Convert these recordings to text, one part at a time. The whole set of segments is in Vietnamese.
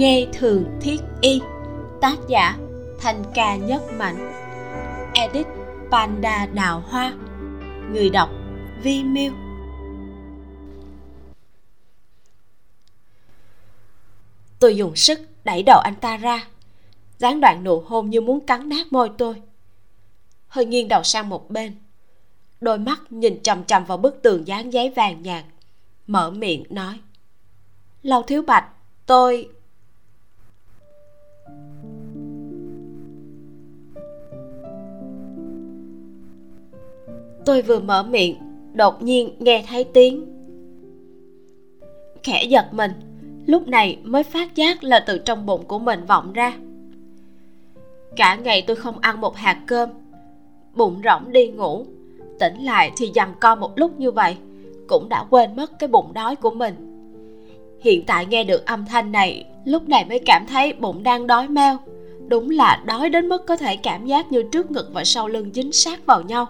nghe thường thiết y, tác giả thành ca nhất mạnh edit panda đào hoa. Người đọc vi miu tôi dùng sức đẩy đầu anh ta ra. Gián đoạn nụ hôn như muốn cắn nát môi tôi. Hơi nghiêng đầu sang một bên. Đôi mắt nhìn chằm chằm vào bức tường dán giấy vàng nhạt. Mở miệng nói, lâu thiếu bạch, tôi tôi vừa mở miệng, đột nhiên nghe thấy tiếng. Khẽ giật mình, lúc này mới phát giác là từ trong bụng của mình vọng ra. Cả ngày tôi không ăn một hạt cơm, bụng rỗng đi ngủ, tỉnh lại thì dằn co một lúc như vậy, cũng đã quên mất cái bụng đói của mình. Hiện tại nghe được âm thanh này, lúc này mới cảm thấy bụng đang đói meo. Đúng là đói đến mức có thể cảm giác như trước ngực và sau lưng dính sát vào nhau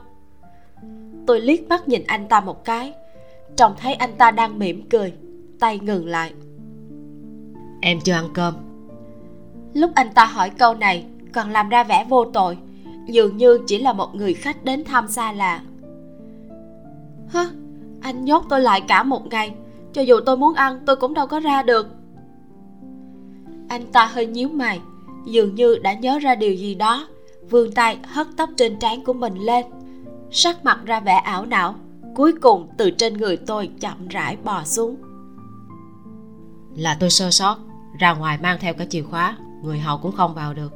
tôi liếc mắt nhìn anh ta một cái. Trông thấy anh ta đang mỉm cười tay ngừng lại. Em chưa ăn cơm. Lúc anh ta hỏi câu này còn làm ra vẻ vô tội. Dường như chỉ là một người khách đến thăm xa lạ hơ anh nhốt tôi lại cả một ngày. Cho dù tôi muốn ăn tôi cũng đâu có ra được. Anh ta hơi nhíu mày dường như đã nhớ ra điều gì đó vươn tay hất tóc trên trán của mình lên sắc mặt ra vẻ ảo não cuối cùng từ trên người tôi chậm rãi bò xuống. Là tôi sơ sót ra ngoài mang theo cả chìa khóa người hầu cũng không vào được.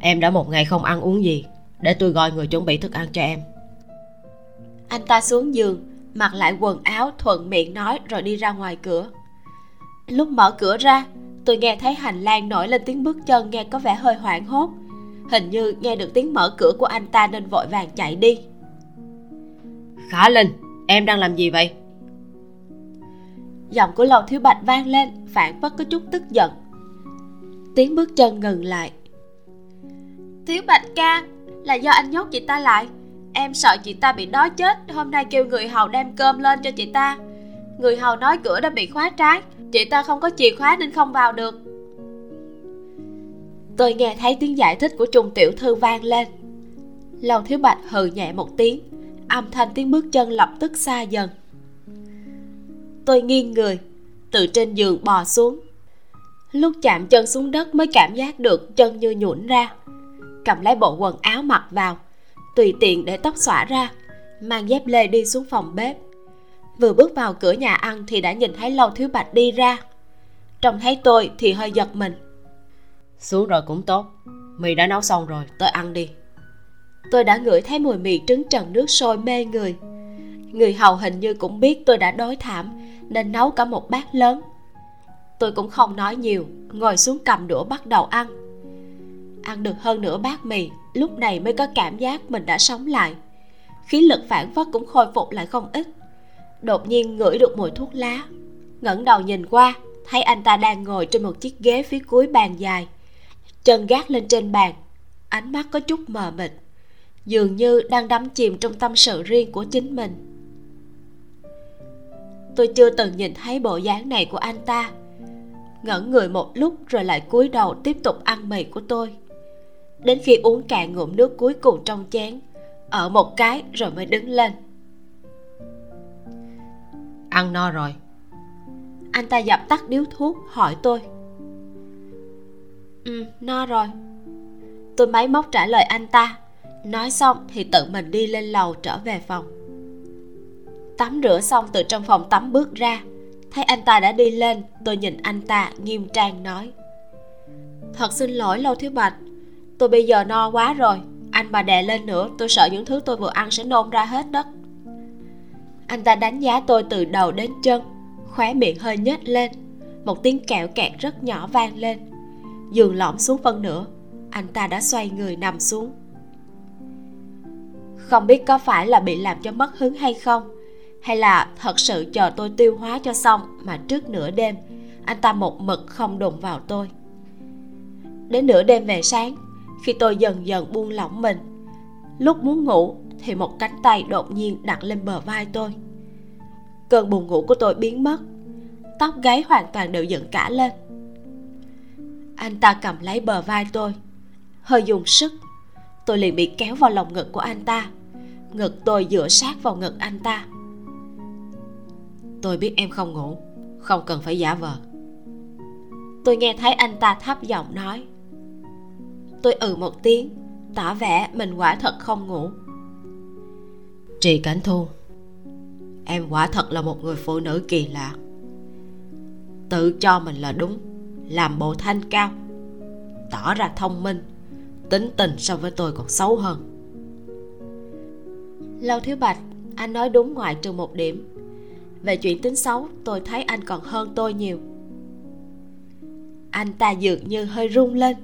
Em đã một ngày không ăn uống gì để tôi gọi người chuẩn bị thức ăn cho em. Anh ta xuống giường mặc lại quần áo thuận miệng nói rồi đi ra ngoài cửa. Lúc mở cửa ra tôi nghe thấy hành lang nổi lên tiếng bước chân nghe có vẻ hơi hoảng hốt. Hình như nghe được tiếng mở cửa của anh ta nên vội vàng chạy đi khả linh em đang làm gì vậy? Giọng của lầu thiếu bạch vang lên phản phất có chút tức giận. Tiếng bước chân ngừng lại. Thiếu bạch ca là do anh nhốt chị ta lại. Em sợ chị ta bị đói chết hôm nay kêu người hầu đem cơm lên cho chị ta. Người hầu nói cửa đã bị khóa trái chị ta không có chìa khóa nên không vào được. Tôi nghe thấy tiếng giải thích của trung tiểu thư vang lên. Lầu thiếu bạch hừ nhẹ một tiếng âm thanh tiếng bước chân lập tức xa dần. Tôi nghiêng người, từ trên giường bò xuống. Lúc chạm chân xuống đất mới cảm giác được chân như nhũn ra. Cầm lấy bộ quần áo mặc vào, tùy tiện để tóc xõa ra, mang dép lê đi xuống phòng bếp. Vừa bước vào cửa nhà ăn thì đã nhìn thấy lâu thiếu bạch đi ra. Trông thấy tôi thì hơi giật mình. Xuống rồi cũng tốt mì đã nấu xong rồi tới ăn đi tôi đã ngửi thấy mùi mì trứng trần nước sôi mê người. Người hầu hình như cũng biết tôi đã đói thảm, nên nấu cả một bát lớn. Tôi cũng không nói nhiều, ngồi xuống cầm đũa bắt đầu ăn. Ăn được hơn nửa bát mì, lúc này mới có cảm giác mình đã sống lại. Khí lực phản phất cũng khôi phục lại không ít. Đột nhiên ngửi được mùi thuốc lá. Ngẩng đầu nhìn qua, thấy anh ta đang ngồi trên một chiếc ghế phía cuối bàn dài. Chân gác lên trên bàn, ánh mắt có chút mờ mịt dường như đang đắm chìm trong tâm sự riêng của chính mình. Tôi chưa từng nhìn thấy bộ dáng này của anh ta. Ngẩn người một lúc rồi lại cúi đầu tiếp tục ăn mì của tôi. Đến khi uống cạn ngụm nước cuối cùng trong chén ở một cái rồi mới đứng lên. Ăn no rồi. Anh ta dập tắt điếu thuốc hỏi tôi. Ừ no rồi. Tôi máy móc trả lời anh ta nói xong thì tự mình đi lên lầu trở về phòng. Tắm rửa xong từ trong phòng tắm bước ra, thấy anh ta đã đi lên, tôi nhìn anh ta nghiêm trang nói. Thật xin lỗi lâu thiếu bạch, tôi bây giờ no quá rồi, anh mà đè lên nữa, tôi sợ những thứ tôi vừa ăn sẽ nôn ra hết đất. Anh ta đánh giá tôi từ đầu đến chân, khóe miệng hơi nhếch lên, một tiếng kẹo kẹt rất nhỏ vang lên. Giường lõm xuống phân nửa, anh ta đã xoay người nằm xuống không biết có phải là bị làm cho mất hứng hay không, hay là thật sự chờ tôi tiêu hóa cho xong mà trước nửa đêm, anh ta một mực không đụng vào tôi. Đến nửa đêm về sáng, khi tôi dần dần buông lỏng mình, lúc muốn ngủ thì một cánh tay đột nhiên đặt lên bờ vai tôi. Cơn buồn ngủ của tôi biến mất, tóc gáy hoàn toàn đều dựng cả lên. Anh ta cầm lấy bờ vai tôi, hơi dùng sức, tôi liền bị kéo vào lòng ngực của anh ta ngực tôi dựa sát vào ngực anh ta. Tôi biết em không ngủ, không cần phải giả vờ. Tôi nghe thấy anh ta thấp giọng nói. Tôi ừ một tiếng, tỏ vẻ mình quả thật không ngủ. Trì cảnh thu, em quả thật là một người phụ nữ kỳ lạ. Tự cho mình là đúng, làm bộ thanh cao. Tỏ ra thông minh, tính tình so với tôi còn xấu hơn lâu thiếu bạch, anh nói đúng ngoại trừ một điểm. Về chuyện tính xấu, tôi thấy anh còn hơn tôi nhiều. Anh ta dường như hơi rung lên.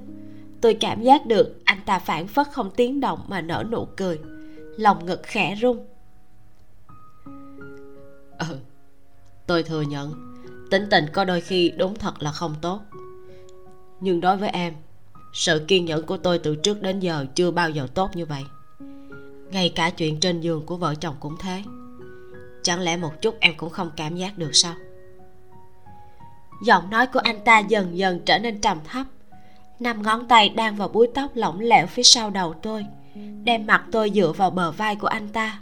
Tôi cảm giác được anh ta phản phất không tiếng động mà nở nụ cười. Lòng ngực khẽ rung. Ừ tôi thừa nhận, tính tình có đôi khi đúng thật là không tốt. Nhưng đối với em, sự kiên nhẫn của tôi từ trước đến giờ chưa bao giờ tốt như vậy ngay cả chuyện trên giường của vợ chồng cũng thế. Chẳng lẽ một chút em cũng không cảm giác được sao? Giọng nói của anh ta dần dần trở nên trầm thấp. Năm ngón tay đang vào búi tóc lỏng lẻo phía sau đầu tôi, đem mặt tôi dựa vào bờ vai của anh ta.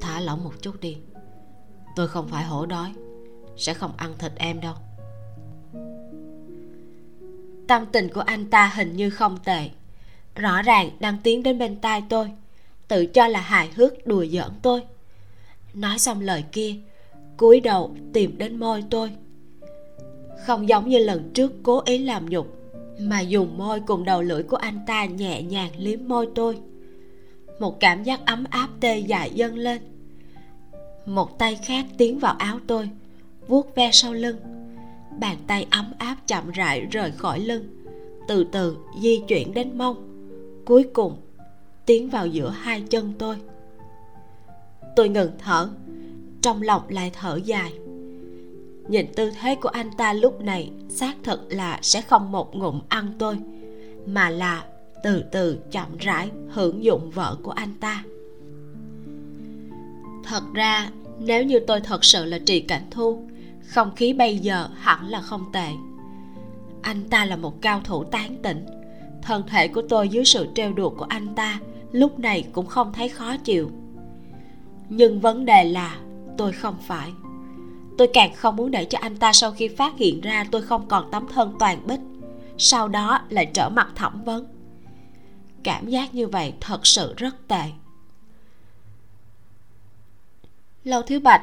Thả lỏng một chút đi. Tôi không phải hổ đói, sẽ không ăn thịt em đâu. Tâm tình của anh ta hình như không tệ rõ ràng đang tiến đến bên tai tôi, tự cho là hài hước đùa giỡn tôi. Nói xong lời kia, cúi đầu tìm đến môi tôi. Không giống như lần trước cố ý làm nhục, mà dùng môi cùng đầu lưỡi của anh ta nhẹ nhàng liếm môi tôi. Một cảm giác ấm áp tê dại dâng lên. Một tay khác tiến vào áo tôi, vuốt ve sau lưng. Bàn tay ấm áp chậm rãi rời khỏi lưng, từ từ di chuyển đến mông cuối cùng, tiến vào giữa hai chân tôi. Tôi ngừng thở, trong lòng lại thở dài. Nhìn tư thế của anh ta lúc này, xác thực là sẽ không một ngụm ăn tôi, mà là từ từ chậm rãi hưởng dụng vợ của anh ta. Thật ra, nếu như tôi thật sự là trì cảnh thu, không khí bây giờ hẳn là không tệ. Anh ta là một cao thủ tán tỉnh thân thể của tôi dưới sự trêu đùa của anh ta, lúc này cũng không thấy khó chịu. Nhưng vấn đề là, tôi không phải. Tôi càng không muốn để cho anh ta sau khi phát hiện ra tôi không còn tấm thân toàn bích, sau đó lại trở mặt thẩm vấn. Cảm giác như vậy thật sự rất tệ. Lâu thiếu bạch,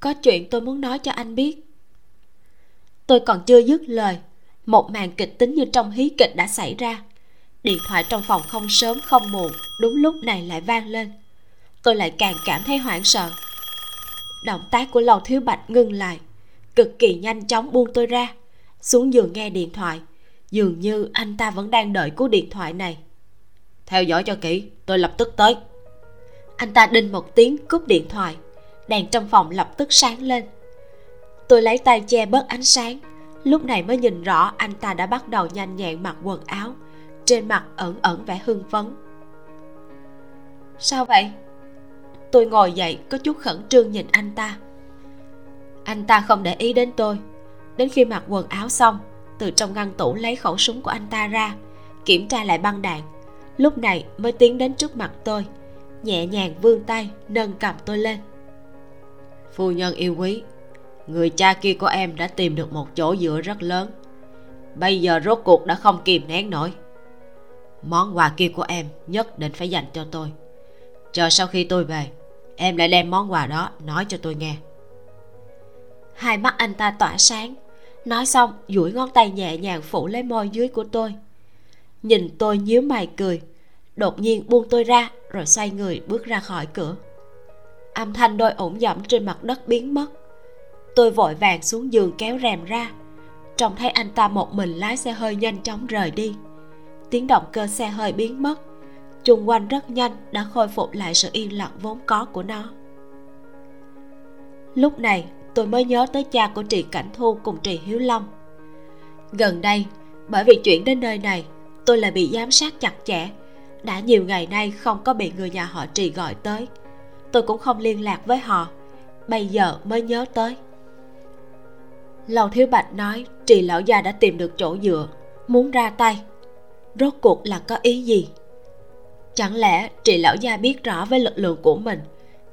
có chuyện tôi muốn nói cho anh biết. Tôi còn chưa dứt lời, một màn kịch tính như trong hí kịch đã xảy ra điện thoại trong phòng không sớm không muộn. Đúng lúc này lại vang lên. Tôi lại càng cảm thấy hoảng sợ. Động tác của lầu thiếu bạch ngưng lại. Cực kỳ nhanh chóng buông tôi ra. Xuống giường nghe điện thoại. Dường như anh ta vẫn đang đợi cú điện thoại này. Theo dõi cho kỹ tôi lập tức tới. Anh ta đinh một tiếng cúp điện thoại. Đèn trong phòng lập tức sáng lên. Tôi lấy tay che bớt ánh sáng. Lúc này mới nhìn rõ anh ta đã bắt đầu nhanh nhẹn mặc quần áo trên mặt ẩn ẩn vẻ hưng phấn. Sao vậy? Tôi ngồi dậy, có chút khẩn trương nhìn anh ta. Anh ta không để ý đến tôi. Đến khi mặc quần áo xong, từ trong ngăn tủ lấy khẩu súng của anh ta ra, kiểm tra lại băng đạn. Lúc này mới tiến đến trước mặt tôi, nhẹ nhàng vươn tay, nâng cầm tôi lên. Phu nhân yêu quý, người cha kia của em đã tìm được một chỗ dựa rất lớn. Bây giờ rốt cuộc đã không kìm nén nổi món quà kia của em nhất định phải dành cho tôi. Chờ sau khi tôi về, em lại đem món quà đó nói cho tôi nghe. Hai mắt anh ta tỏa sáng. Nói xong, duỗi ngón tay nhẹ nhàng phủ lấy môi dưới của tôi. Nhìn tôi nhíu mày cười, đột nhiên buông tôi ra rồi xoay người bước ra khỏi cửa. Âm thanh đôi ổn dẫm trên mặt đất biến mất. Tôi vội vàng xuống giường kéo rèm ra. Trông thấy anh ta một mình lái xe hơi nhanh chóng rời đi tiếng động cơ xe hơi biến mất. Chung quanh rất nhanh đã khôi phục lại sự yên lặng vốn có của nó. Lúc này, tôi mới nhớ tới cha của trị cảnh thu cùng trị hiếu long. Gần đây, bởi vì chuyển đến nơi này, tôi lại bị giám sát chặt chẽ. Đã nhiều ngày nay không có bị người nhà họ trì gọi tới. Tôi cũng không liên lạc với họ. Bây giờ mới nhớ tới. Lầu Thiếu Bạch nói Trì lão gia đã tìm được chỗ dựa, Muốn ra tay. Rốt cuộc là có ý gì? Chẳng lẽ chị lão gia biết rõ với lực lượng của mình,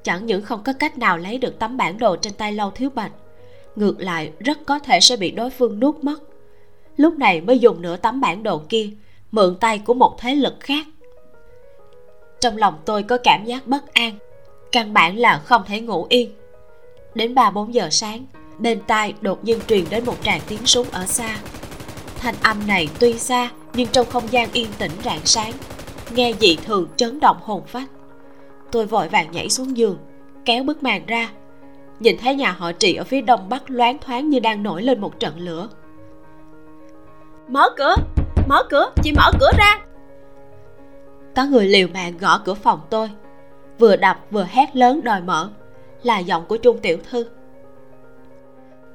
Chẳng những không có cách nào lấy được tấm bản đồ trên tay Lâu Thiếu Bạch, Ngược lại rất có thể sẽ bị đối phương nuốt mất. Lúc này mới dùng nửa tấm bản đồ kia, Mượn tay của một thế lực khác. Trong lòng tôi có cảm giác bất an, Căn bản là không thể ngủ yên. Đến 3-4 giờ sáng, bên tai đột nhiên truyền đến một tràng tiếng súng ở xa. Thanh âm này tuy xa nhưng trong không gian yên tĩnh rạng sáng, nghe dị thường chấn động hồn phách. Tôi vội vàng nhảy xuống giường, kéo bức màn ra. Nhìn thấy nhà họ trị ở phía đông bắc loáng thoáng như đang nổi lên một trận lửa. Mở cửa mở cửa, chị mở cửa ra. Có người liều mạng gõ cửa phòng tôi, vừa đập vừa hét lớn đòi mở, là giọng của trung tiểu thư.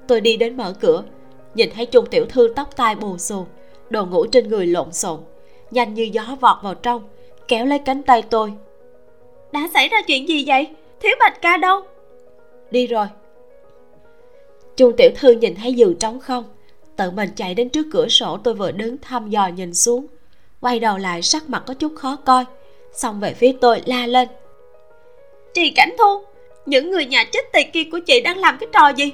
Tôi đi đến mở cửa, nhìn thấy trung tiểu thư tóc tai bù xù đồ ngủ trên người lộn xộn. Nhanh như gió vọt vào trong kéo lấy cánh tay tôi. Đã xảy ra chuyện gì vậy? Thiếu bạch ca đâu? Đi rồi. Trung tiểu thư nhìn thấy giường trống không tự mình chạy đến trước cửa sổ tôi vừa đứng thăm dò nhìn xuống. Quay đầu lại sắc mặt có chút khó coi xong về phía tôi la lên. Trì cảnh thu những người nhà chết tiệt kia của chị đang làm cái trò gì?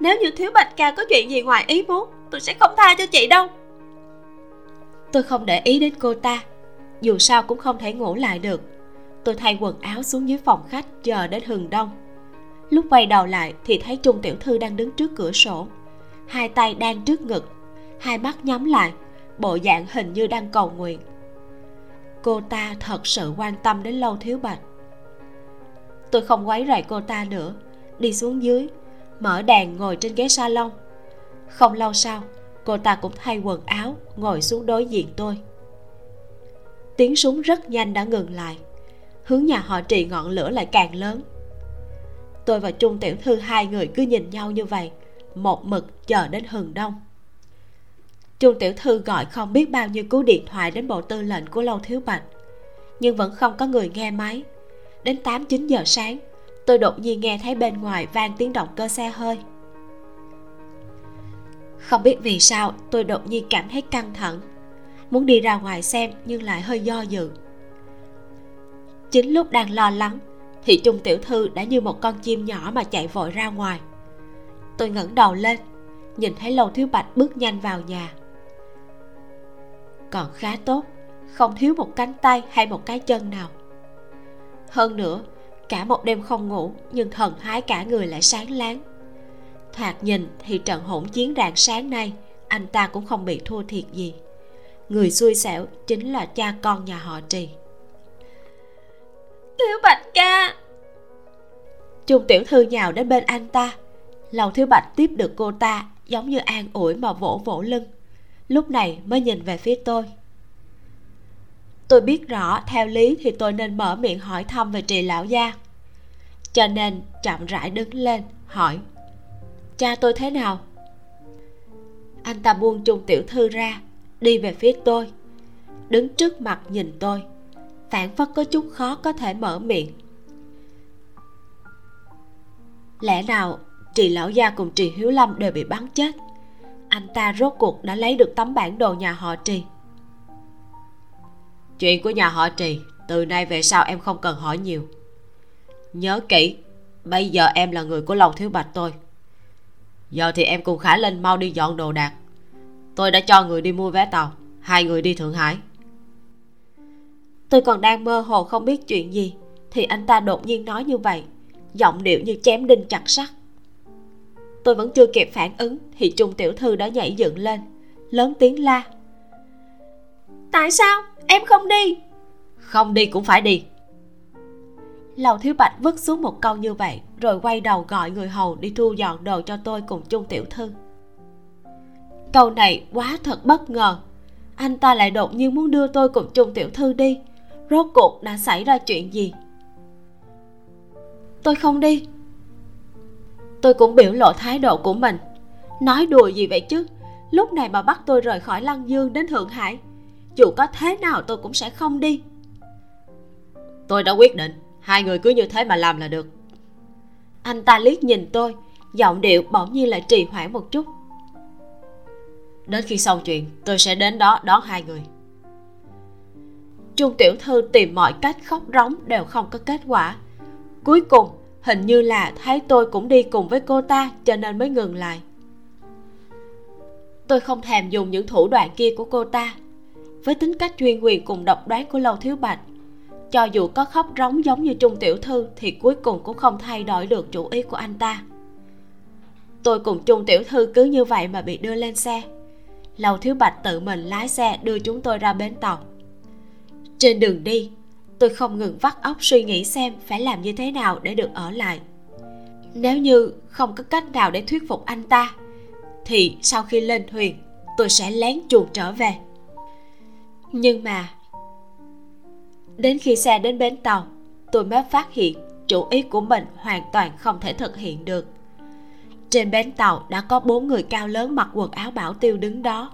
Nếu như thiếu bạch ca có chuyện gì ngoài ý muốn tôi sẽ không tha cho chị đâu tôi không để ý đến cô ta, dù sao cũng không thể ngủ lại được. Tôi thay quần áo xuống dưới phòng khách, chờ đến hừng đông. Lúc quay đầu lại thì thấy trung tiểu thư đang đứng trước cửa sổ. Hai tay đang trước ngực, hai mắt nhắm lại, bộ dạng hình như đang cầu nguyện. Cô ta thật sự quan tâm đến lâu thiếu bạch. Tôi không quấy rầy cô ta nữa, đi xuống dưới, mở đèn ngồi trên ghế salon. Không lâu sau cô ta cũng thay quần áo, ngồi xuống đối diện tôi. Tiếng súng rất nhanh đã ngừng lại. Hướng nhà họ trì ngọn lửa lại càng lớn. Tôi và trung tiểu thư hai người cứ nhìn nhau như vậy, một mực chờ đến hừng đông. Trung tiểu thư gọi không biết bao nhiêu cú điện thoại đến bộ tư lệnh của lâu thiếu bạch, nhưng vẫn không có người nghe máy. Đến tám chín giờ sáng, tôi đột nhiên nghe thấy bên ngoài vang tiếng động cơ xe hơi không biết vì sao, tôi đột nhiên cảm thấy căng thẳng. Muốn đi ra ngoài xem, nhưng lại hơi do dự. Chính lúc đang lo lắng, thì trung tiểu thư đã như một con chim nhỏ mà chạy vội ra ngoài. Tôi ngẩng đầu lên, nhìn thấy lầu thiếu bạch bước nhanh vào nhà. Còn khá tốt, không thiếu một cánh tay hay một cái chân nào. Hơn nữa, cả một đêm không ngủ, nhưng thần thái cả người lại sáng láng thoạt nhìn thì trận hỗn chiến rạng sáng nay anh ta cũng không bị thua thiệt gì. Người xui xẻo chính là cha con nhà họ trì. Thiếu bạch ca! Trung tiểu thư nhào đến bên anh ta. Lầu thiếu bạch tiếp được cô ta giống như an ủi mà vỗ vỗ lưng. Lúc này mới nhìn về phía tôi. Tôi biết rõ theo lý thì tôi nên mở miệng hỏi thăm về trì lão gia. Cho nên chậm rãi đứng lên hỏi cha tôi thế nào? Anh ta buông chung tiểu thư ra, đi về phía tôi. Đứng trước mặt nhìn tôi, phản phất có chút khó có thể mở miệng. Lẽ nào trì lão gia cùng trì hiếu lâm đều bị bắn chết? Anh ta rốt cuộc đã lấy được tấm bản đồ nhà họ trì. Chuyện của nhà họ trì, từ nay về sau em không cần hỏi nhiều. Nhớ kỹ, bây giờ em là người của lòng thiếu bạch tôi giờ thì em cùng khả linh mau đi dọn đồ đạc. Tôi đã cho người đi mua vé tàu hai người đi thượng hải. Tôi còn đang mơ hồ không biết chuyện gì thì anh ta đột nhiên nói như vậy giọng điệu như chém đinh chặt sắt. Tôi vẫn chưa kịp phản ứng thì trung tiểu thư đã nhảy dựng lên lớn tiếng la. Tại sao? Em không đi. Không đi cũng phải đi. Lầu thiếu bạch vứt xuống một câu như vậy rồi quay đầu gọi người hầu đi thu dọn đồ cho tôi cùng chung tiểu thư. Câu này quá thật bất ngờ. Anh ta lại đột nhiên muốn đưa tôi cùng chung tiểu thư đi. Rốt cuộc đã xảy ra chuyện gì? Tôi không đi. Tôi cũng biểu lộ thái độ của mình. Nói đùa gì vậy chứ? Lúc này mà bắt tôi rời khỏi lăng dương đến thượng hải, dù có thế nào tôi cũng sẽ không đi. Tôi đã quyết định, hai người cứ như thế mà làm là được anh ta liếc nhìn tôi, giọng điệu bỗng nhiên lại trì hoãn một chút. Đến khi xong chuyện, tôi sẽ đến đó đón hai người. Trung tiểu thư tìm mọi cách khóc rống đều không có kết quả. Cuối cùng, hình như là thấy tôi cũng đi cùng với cô ta cho nên mới ngừng lại. Tôi không thèm dùng những thủ đoạn kia của cô ta. Với tính cách chuyên quyền cùng độc đoán của lâu thiếu bạch cho dù có khóc rống giống như trung tiểu thư thì cuối cùng cũng không thay đổi được chủ ý của anh ta. Tôi cùng trung tiểu thư cứ như vậy mà bị đưa lên xe. Lầu thiếu bạch tự mình lái xe đưa chúng tôi ra bến tàu. Trên đường đi, tôi không ngừng vắt óc suy nghĩ xem phải làm như thế nào để được ở lại. Nếu như không có cách nào để thuyết phục anh ta, thì sau khi lên thuyền, tôi sẽ lén chuồn trở về. Nhưng mà đến khi xe đến bến tàu, tôi mới phát hiện chủ ý của mình hoàn toàn không thể thực hiện được. Trên bến tàu đã có bốn người cao lớn mặc quần áo bảo tiêu đứng đó.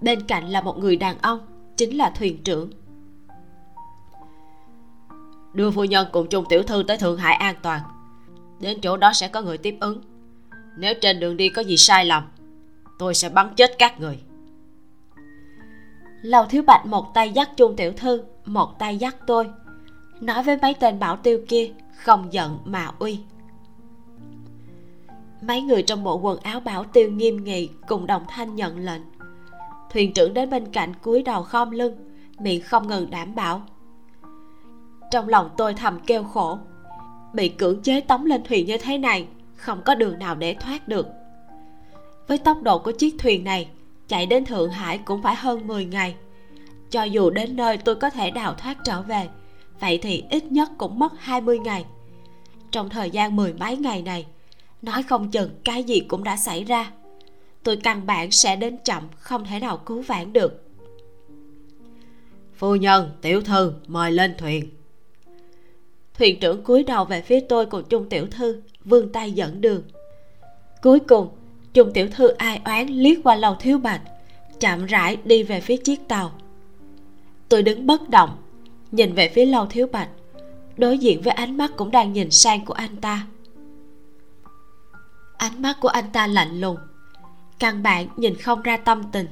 Bên cạnh là một người đàn ông, chính là thuyền trưởng. Đưa phu nhân cùng chung tiểu thư tới thượng hải an toàn. Đến chỗ đó sẽ có người tiếp ứng. Nếu trên đường đi có gì sai lầm, tôi sẽ bắn chết các người. Lầu thiếu bạch một tay dắt chung tiểu thư một tay dắt tôi, nói với mấy tên bảo tiêu kia không giận mà uy. Mấy người trong bộ quần áo bảo tiêu nghiêm nghị cùng đồng thanh nhận lệnh. Thuyền trưởng đến bên cạnh cúi đầu khom lưng, miệng không ngừng đảm bảo. Trong lòng tôi thầm kêu khổ, bị cưỡng chế tống lên thuyền như thế này, không có đường nào để thoát được. Với tốc độ của chiếc thuyền này, chạy đến thượng hải cũng phải hơn 10 ngày cho dù đến nơi tôi có thể đào thoát trở về vậy thì ít nhất cũng mất 20 ngày. Trong thời gian mười mấy ngày này nói không chừng cái gì cũng đã xảy ra. Tôi căn bản sẽ đến chậm không thể nào cứu vãn được. Phu nhân tiểu thư mời lên thuyền. Thuyền trưởng cúi đầu về phía tôi cùng trung tiểu thư vươn tay dẫn đường. Cuối cùng trung tiểu thư ai oán liếc qua lầu thiếu bạch chậm rãi đi về phía chiếc tàu tôi đứng bất động nhìn về phía lầu thiếu bạch. Đối diện với ánh mắt cũng đang nhìn sang của anh ta. Ánh mắt của anh ta lạnh lùng. Căn bản nhìn không ra tâm tình.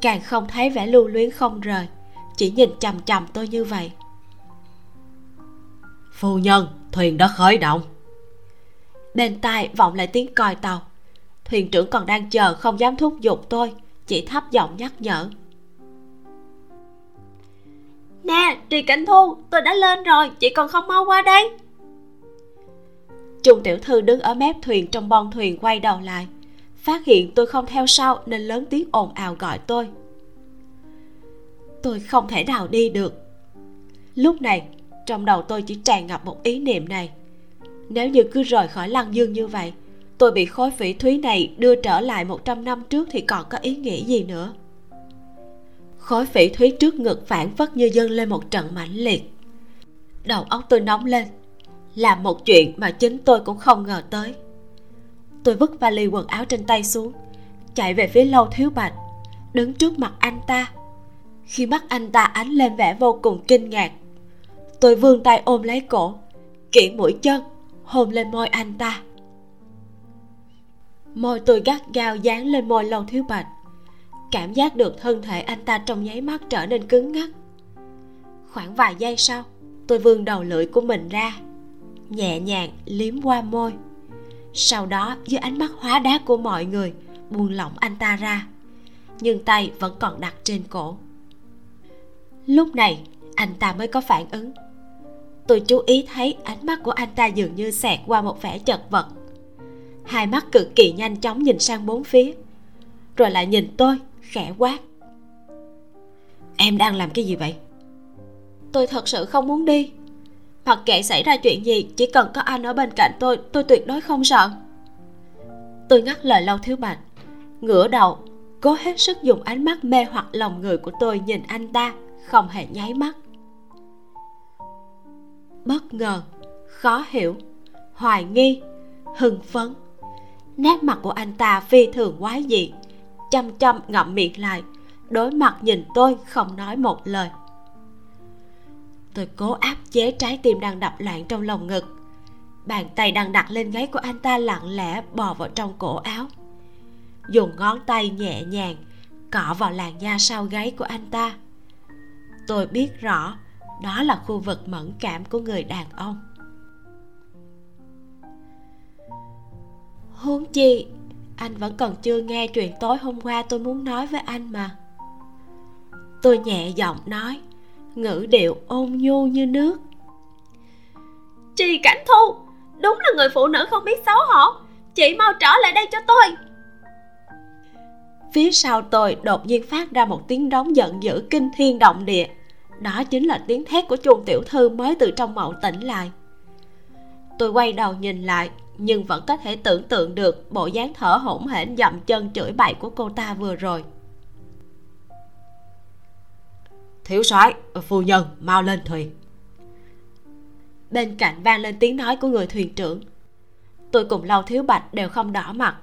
Càng không thấy vẻ lưu luyến không rời chỉ nhìn chằm chằm tôi như vậy. Phu nhân thuyền đã khởi động. Bên tai vọng lại tiếng còi tàu. Thuyền trưởng còn đang chờ không dám thúc giục tôi chỉ thấp giọng nhắc nhở nè, trì cảnh thu, tôi đã lên rồi, chị còn không mau qua đây. Trung tiểu thư đứng ở mép thuyền trong bon thuyền quay đầu lại. Phát hiện tôi không theo sau nên lớn tiếng ồn ào gọi tôi. Tôi không thể nào đi được. Lúc này, trong đầu tôi chỉ tràn ngập một ý niệm này. Nếu như cứ rời khỏi lăng dương như vậy, tôi bị khối phỉ thúy này đưa trở lại 100 năm trước thì còn có ý nghĩa gì nữa? Khối phỉ thúy trước ngực phản phất như dâng lên một trận mãnh liệt. Đầu óc tôi nóng lên. Làm một chuyện mà chính tôi cũng không ngờ tới. Tôi vứt vali quần áo trên tay xuống, chạy về phía lâu thiếu bạch, đứng trước mặt anh ta. Khi mắt anh ta ánh lên vẻ vô cùng kinh ngạc, tôi vươn tay ôm lấy cổ kiển mũi chân, hôn lên môi anh ta. Môi tôi gắt gao dán lên môi lâu thiếu bạch cảm giác được thân thể anh ta trong nháy mắt trở nên cứng ngắc. Khoảng vài giây sau, tôi vươn đầu lưỡi của mình ra, nhẹ nhàng liếm qua môi. Sau đó, dưới ánh mắt hóa đá của mọi người, buông lỏng anh ta ra, nhưng tay vẫn còn đặt trên cổ. Lúc này, anh ta mới có phản ứng. Tôi chú ý thấy ánh mắt của anh ta dường như xẹt qua một vẻ chật vật. Hai mắt cực kỳ nhanh chóng nhìn sang bốn phía, rồi lại nhìn tôi khẽ quát. Em đang làm cái gì vậy? Tôi thật sự không muốn đi. Mặc kệ xảy ra chuyện gì chỉ cần có anh ở bên cạnh tôi tôi tuyệt đối không sợ. Tôi ngắt lời lâu thiếu bạch. Ngửa đầu cố hết sức dùng ánh mắt mê hoặc lòng người của tôi nhìn anh ta không hề nháy mắt. Bất ngờ khó hiểu hoài nghi hưng phấn. Nét mặt của anh ta phi thường quái dị chăm chăm ngậm miệng lại. Đối mặt nhìn tôi, không nói một lời. Tôi cố áp chế trái tim đang đập loạn trong lòng ngực. Bàn tay đang đặt lên gáy của anh ta lặng lẽ bò vào trong cổ áo. Dùng ngón tay nhẹ nhàng cọ vào làn da sau gáy của anh ta. Tôi biết rõ đó là khu vực mẫn cảm của người đàn ông. Huống chi anh vẫn còn chưa nghe chuyện tối hôm qua tôi muốn nói với anh mà. Tôi nhẹ giọng nói ngữ điệu ôn nhu như nước. Chị cảnh thu đúng là người phụ nữ không biết xấu hổ. Chị mau trở lại đây cho tôi. Phía sau tôi đột nhiên phát ra một tiếng đóng giận dữ kinh thiên động địa. Đó chính là tiếng thét của chuông tiểu thư mới từ trong mộng tỉnh lại. Tôi quay đầu nhìn lại nhưng vẫn có thể tưởng tượng được bộ dáng thở hổn hển dậm chân chửi bậy của cô ta vừa rồi. Thiếu soái phu nhân mau lên thuyền. Bên cạnh vang lên tiếng nói của người thuyền trưởng. Tôi cùng lâu thiếu bạch đều không đỏ mặt.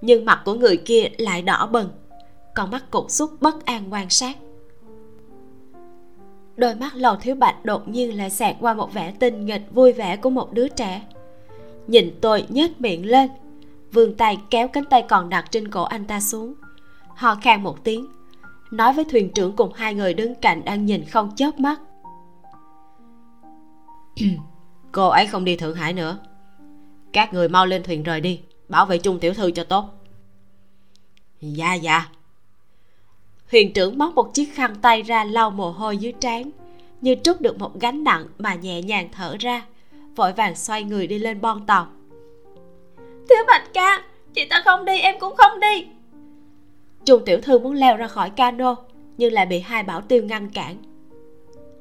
Nhưng mặt của người kia lại đỏ bừng con mắt cụt xúc bất an quan sát. Đôi mắt lầu thiếu bạch đột nhiên lại xẹt qua một vẻ tinh nghịch vui vẻ của một đứa trẻ nhìn tôi nhếch miệng lên. Vươn tay kéo cánh tay còn đặt trên cổ anh ta xuống. Ho khan một tiếng nói với thuyền trưởng cùng hai người đứng cạnh đang nhìn không chớp mắt. Cô ấy không đi thượng hải nữa. Các người mau lên thuyền rời đi bảo vệ chung tiểu thư cho tốt. Dạ dạ. Huyền trưởng móc một chiếc khăn tay ra lau mồ hôi dưới trán như trút được một gánh nặng mà nhẹ nhàng thở ra vội vàng xoay người đi lên bon tàu. Thiếu bạch ca, chị ta không đi, em cũng không đi. Trung tiểu thư muốn leo ra khỏi cano, nhưng lại bị hai bảo tiêu ngăn cản.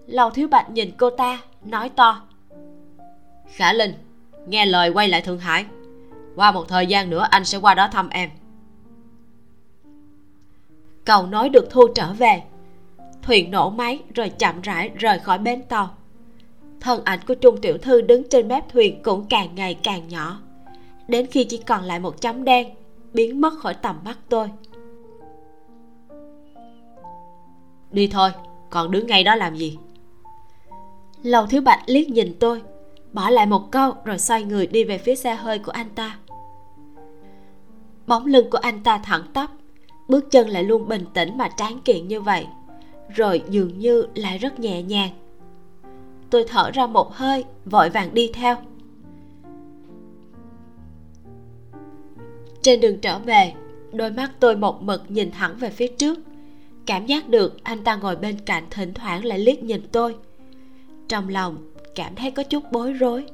Lâu thiếu bạch nhìn cô ta, nói to. Khả linh, nghe lời quay lại thượng hải. Qua một thời gian nữa anh sẽ qua đó thăm em. Cầu nói được thu trở về. Thuyền nổ máy rồi chậm rãi rời khỏi bến tàu thân ảnh của trung tiểu thư đứng trên mép thuyền cũng càng ngày càng nhỏ. Đến khi chỉ còn lại một chấm đen, biến mất khỏi tầm mắt tôi. Đi thôi, còn đứng ngay đó làm gì? Lầu thiếu bạch liếc nhìn tôi, bỏ lại một câu rồi xoay người đi về phía xe hơi của anh ta. Bóng lưng của anh ta thẳng tắp, bước chân lại luôn bình tĩnh mà tráng kiện như vậy, rồi dường như lại rất nhẹ nhàng tôi thở ra một hơi, vội vàng đi theo. Trên đường trở về, đôi mắt tôi một mực nhìn thẳng về phía trước. Cảm giác được anh ta ngồi bên cạnh thỉnh thoảng lại liếc nhìn tôi. Trong lòng, cảm thấy có chút bối rối.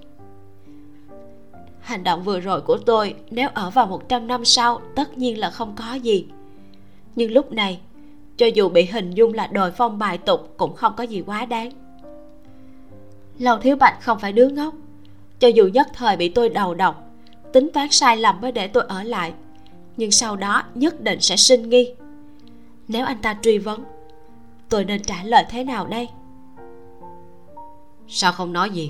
Hành động vừa rồi của tôi, nếu ở vào một trăm năm sau, tất nhiên là không có gì. Nhưng lúc này, cho dù bị hình dung là đồi phong bài tục cũng không có gì quá đáng. Lầu Thiếu Bạch không phải đứa ngốc. Cho dù nhất thời bị tôi đầu độc Tính toán sai lầm mới để tôi ở lại Nhưng sau đó nhất định sẽ sinh nghi. Nếu anh ta truy vấn Tôi nên trả lời thế nào đây? Sao không nói gì?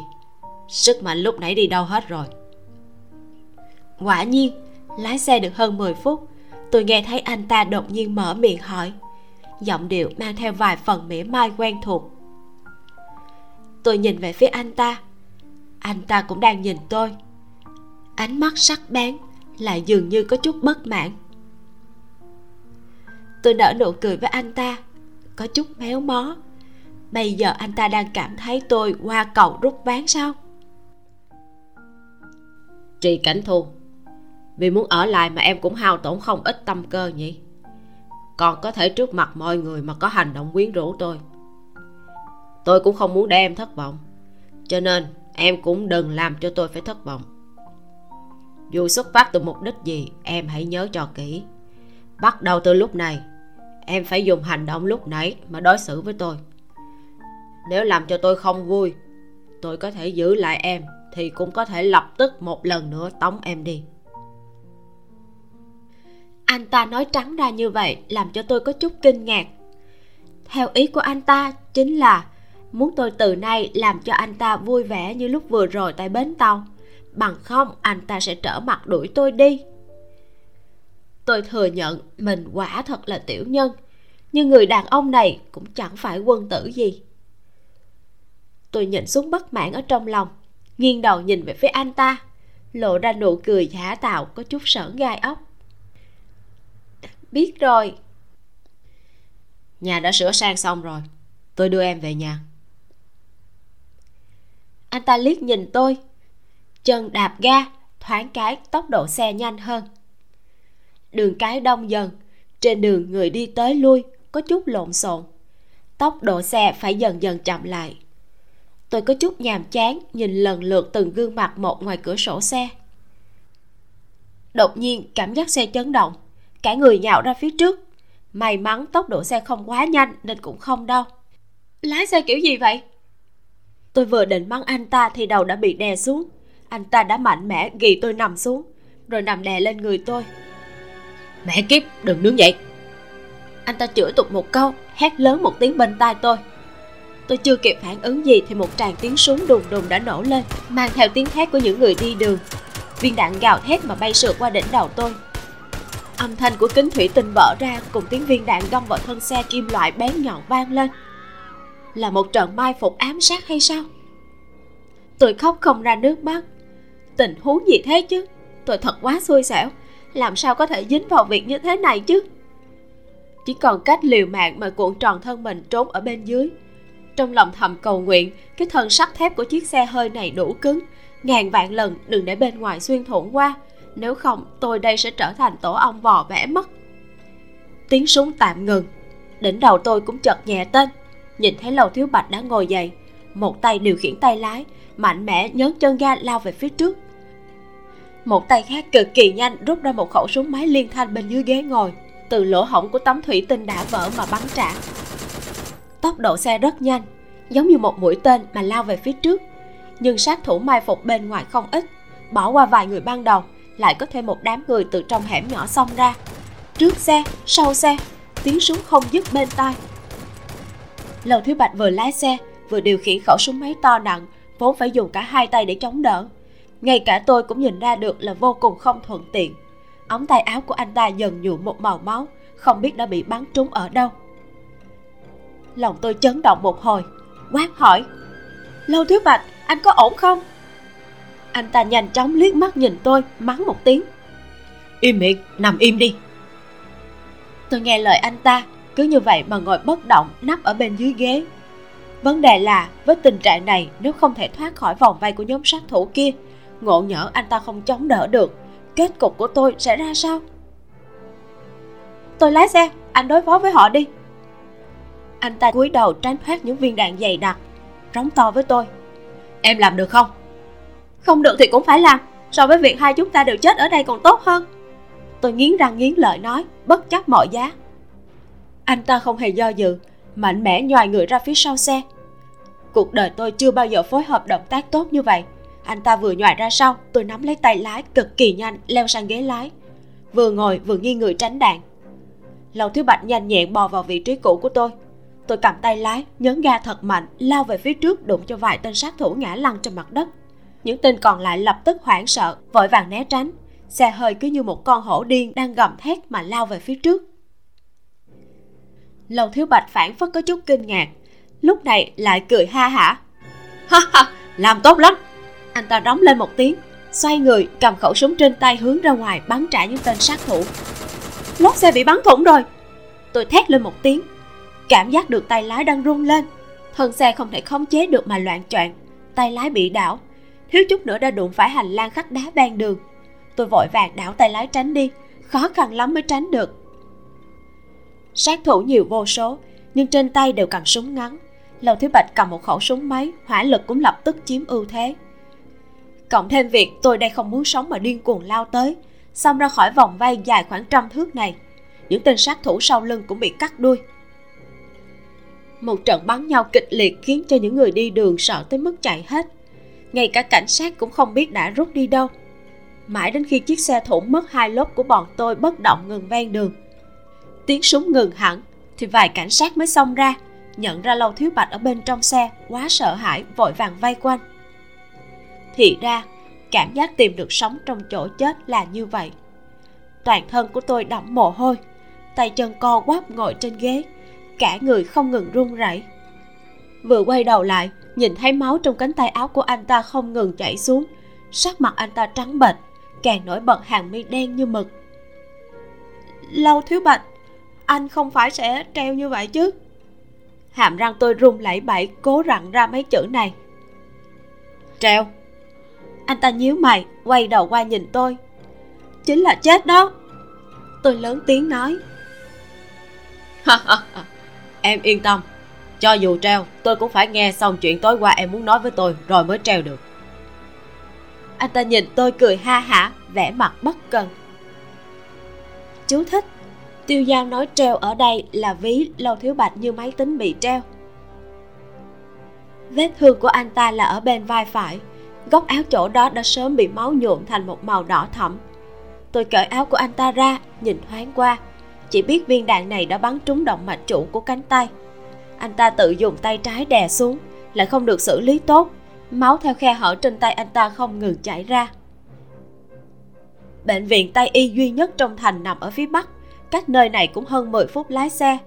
Sức mạnh lúc nãy đi đâu hết rồi? Quả nhiên Lái xe được hơn 10 phút Tôi nghe thấy anh ta đột nhiên mở miệng hỏi Giọng điệu mang theo vài phần mỉa mai quen thuộc tôi nhìn về phía anh ta. Anh ta cũng đang nhìn tôi. Ánh mắt sắc bén lại dường như có chút bất mãn. Tôi nở nụ cười với anh ta, có chút méo mó. Bây giờ anh ta đang cảm thấy tôi qua cầu rút ván sao? Trì cảnh thu, vì muốn ở lại mà em cũng hao tổn không ít tâm cơ nhỉ? Còn có thể trước mặt mọi người mà có hành động quyến rũ tôi tôi cũng không muốn để em thất vọng. Cho nên, em cũng đừng làm cho tôi phải thất vọng. Dù xuất phát từ mục đích gì, em hãy nhớ cho kỹ. Bắt đầu từ lúc này, em phải dùng hành động lúc nãy mà đối xử với tôi. Nếu làm cho tôi không vui, tôi có thể giữ lại em thì cũng có thể lập tức một lần nữa tống em đi. Anh ta nói trắng ra như vậy làm cho tôi có chút kinh ngạc. Theo ý của anh ta chính là muốn tôi từ nay làm cho anh ta vui vẻ như lúc vừa rồi tại bến tàu. Bằng không, anh ta sẽ trở mặt đuổi tôi đi. Tôi thừa nhận mình quả thật là tiểu nhân, nhưng người đàn ông này cũng chẳng phải quân tử gì. Tôi nhìn xuống bất mãn ở trong lòng, nghiêng đầu nhìn về phía anh ta, lộ ra nụ cười giả tạo có chút sởn gai ốc. Biết rồi. Nhà đã sửa sang xong rồi, tôi đưa em về nhà anh ta liếc nhìn tôi. Chân đạp ga, thoáng cái tốc độ xe nhanh hơn. Đường cái đông dần, trên đường người đi tới lui, có chút lộn xộn. Tốc độ xe phải dần dần chậm lại. Tôi có chút nhàm chán nhìn lần lượt từng gương mặt một ngoài cửa sổ xe. Đột nhiên, cảm giác xe chấn động. Cả người nhạo ra phía trước. May mắn tốc độ xe không quá nhanh nên cũng không đau. Lái xe kiểu gì vậy? Tôi vừa định mắng anh ta thì đầu đã bị đè xuống. Anh ta đã mạnh mẽ ghi tôi nằm xuống rồi nằm đè lên người tôi. Mẹ kiếp đừng đứng dậy. Anh ta chửi tục một câu hét lớn một tiếng bên tai tôi. Tôi chưa kịp phản ứng gì thì một tràng tiếng súng đùng đùng đã nổ lên mang theo tiếng thét của những người đi đường. Viên đạn gào thét mà bay sượt qua đỉnh đầu tôi. Âm thanh của kính thủy tinh vỡ ra cùng tiếng viên đạn găm vào thân xe kim loại bén nhọn vang lên là một trận mai phục ám sát hay sao? Tôi khóc không ra nước mắt. Tình huống gì thế chứ? Tôi thật quá xui xẻo. Làm sao có thể dính vào việc như thế này chứ? Chỉ còn cách liều mạng mà cuộn tròn thân mình trốn ở bên dưới. Trong lòng thầm cầu nguyện, cái thân sắt thép của chiếc xe hơi này đủ cứng. Ngàn vạn lần đừng để bên ngoài xuyên thủng qua. Nếu không, tôi đây sẽ trở thành tổ ong vò vẽ mất. Tiếng súng tạm ngừng. Đỉnh đầu tôi cũng chợt nhẹ tên nhìn thấy lầu thiếu bạch đã ngồi dậy, một tay điều khiển tay lái, mạnh mẽ nhấn chân ga lao về phía trước. Một tay khác cực kỳ nhanh rút ra một khẩu súng máy liên thanh bên dưới ghế ngồi, từ lỗ hổng của tấm thủy tinh đã vỡ mà bắn trả. Tốc độ xe rất nhanh, giống như một mũi tên mà lao về phía trước, nhưng sát thủ mai phục bên ngoài không ít, bỏ qua vài người ban đầu, lại có thêm một đám người từ trong hẻm nhỏ xông ra. Trước xe, sau xe, tiếng súng không dứt bên tai lầu thiếu bạch vừa lái xe, vừa điều khiển khẩu súng máy to nặng, vốn phải dùng cả hai tay để chống đỡ. Ngay cả tôi cũng nhìn ra được là vô cùng không thuận tiện. Ống tay áo của anh ta dần nhuộm một màu máu, không biết đã bị bắn trúng ở đâu. Lòng tôi chấn động một hồi, quát hỏi, lâu thiếu bạch, anh có ổn không? Anh ta nhanh chóng liếc mắt nhìn tôi, mắng một tiếng, im miệng, nằm im đi. Tôi nghe lời anh ta cứ như vậy mà ngồi bất động, nắp ở bên dưới ghế. Vấn đề là, với tình trạng này, nếu không thể thoát khỏi vòng vây của nhóm sát thủ kia, ngộ nhỡ anh ta không chống đỡ được, kết cục của tôi sẽ ra sao? Tôi lái xe, anh đối phó với họ đi. Anh ta cúi đầu tránh thoát những viên đạn dày đặc, rống to với tôi. Em làm được không? Không được thì cũng phải làm, so với việc hai chúng ta đều chết ở đây còn tốt hơn. Tôi nghiến răng nghiến lợi nói, bất chấp mọi giá anh ta không hề do dự, mạnh mẽ nhòi người ra phía sau xe. Cuộc đời tôi chưa bao giờ phối hợp động tác tốt như vậy. Anh ta vừa nhòi ra sau, tôi nắm lấy tay lái cực kỳ nhanh, leo sang ghế lái. Vừa ngồi vừa nghiêng người tránh đạn. Lầu thiếu bạch nhanh nhẹn bò vào vị trí cũ của tôi. Tôi cầm tay lái, nhấn ga thật mạnh, lao về phía trước đụng cho vài tên sát thủ ngã lăn trên mặt đất. Những tên còn lại lập tức hoảng sợ, vội vàng né tránh. Xe hơi cứ như một con hổ điên đang gầm thét mà lao về phía trước lầu thiếu bạch phản phất có chút kinh ngạc. Lúc này lại cười ha hả. Ha ha, làm tốt lắm. Anh ta đóng lên một tiếng, xoay người cầm khẩu súng trên tay hướng ra ngoài bắn trả những tên sát thủ. Lốp xe bị bắn thủng rồi. Tôi thét lên một tiếng. Cảm giác được tay lái đang rung lên. Thân xe không thể khống chế được mà loạn choạng. Tay lái bị đảo. Thiếu chút nữa đã đụng phải hành lang khách đá ven đường. Tôi vội vàng đảo tay lái tránh đi. Khó khăn lắm mới tránh được sát thủ nhiều vô số, nhưng trên tay đều cầm súng ngắn. Lầu thiếu bạch cầm một khẩu súng máy, hỏa lực cũng lập tức chiếm ưu thế. Cộng thêm việc tôi đây không muốn sống mà điên cuồng lao tới, xông ra khỏi vòng vây dài khoảng trăm thước này. Những tên sát thủ sau lưng cũng bị cắt đuôi. Một trận bắn nhau kịch liệt khiến cho những người đi đường sợ tới mức chạy hết. Ngay cả cảnh sát cũng không biết đã rút đi đâu. Mãi đến khi chiếc xe thủng mất hai lốp của bọn tôi bất động ngừng ven đường tiếng súng ngừng hẳn, thì vài cảnh sát mới xông ra, nhận ra lâu thiếu bạch ở bên trong xe, quá sợ hãi, vội vàng vây quanh. Thì ra, cảm giác tìm được sống trong chỗ chết là như vậy. Toàn thân của tôi đẫm mồ hôi, tay chân co quắp ngồi trên ghế, cả người không ngừng run rẩy. Vừa quay đầu lại, nhìn thấy máu trong cánh tay áo của anh ta không ngừng chảy xuống, sắc mặt anh ta trắng bệch càng nổi bật hàng mi đen như mực. Lâu thiếu bạch anh không phải sẽ treo như vậy chứ. Hàm răng tôi run lẩy bẩy, cố rặn ra mấy chữ này. Treo. Anh ta nhíu mày, quay đầu qua nhìn tôi. Chính là chết đó. Tôi lớn tiếng nói. Em yên tâm. Cho dù treo, tôi cũng phải nghe xong chuyện tối qua em muốn nói với tôi, rồi mới treo được. Anh ta nhìn tôi cười ha hả, vẻ mặt bất cần. Chú thích tiêu Giao nói treo ở đây là ví lâu thiếu bạch như máy tính bị treo. Vết thương của anh ta là ở bên vai phải. Góc áo chỗ đó đã sớm bị máu nhuộm thành một màu đỏ thẫm. Tôi cởi áo của anh ta ra, nhìn thoáng qua. Chỉ biết viên đạn này đã bắn trúng động mạch chủ của cánh tay. Anh ta tự dùng tay trái đè xuống, lại không được xử lý tốt. Máu theo khe hở trên tay anh ta không ngừng chảy ra. Bệnh viện tây y duy nhất trong thành nằm ở phía bắc cách nơi này cũng hơn 10 phút lái xe.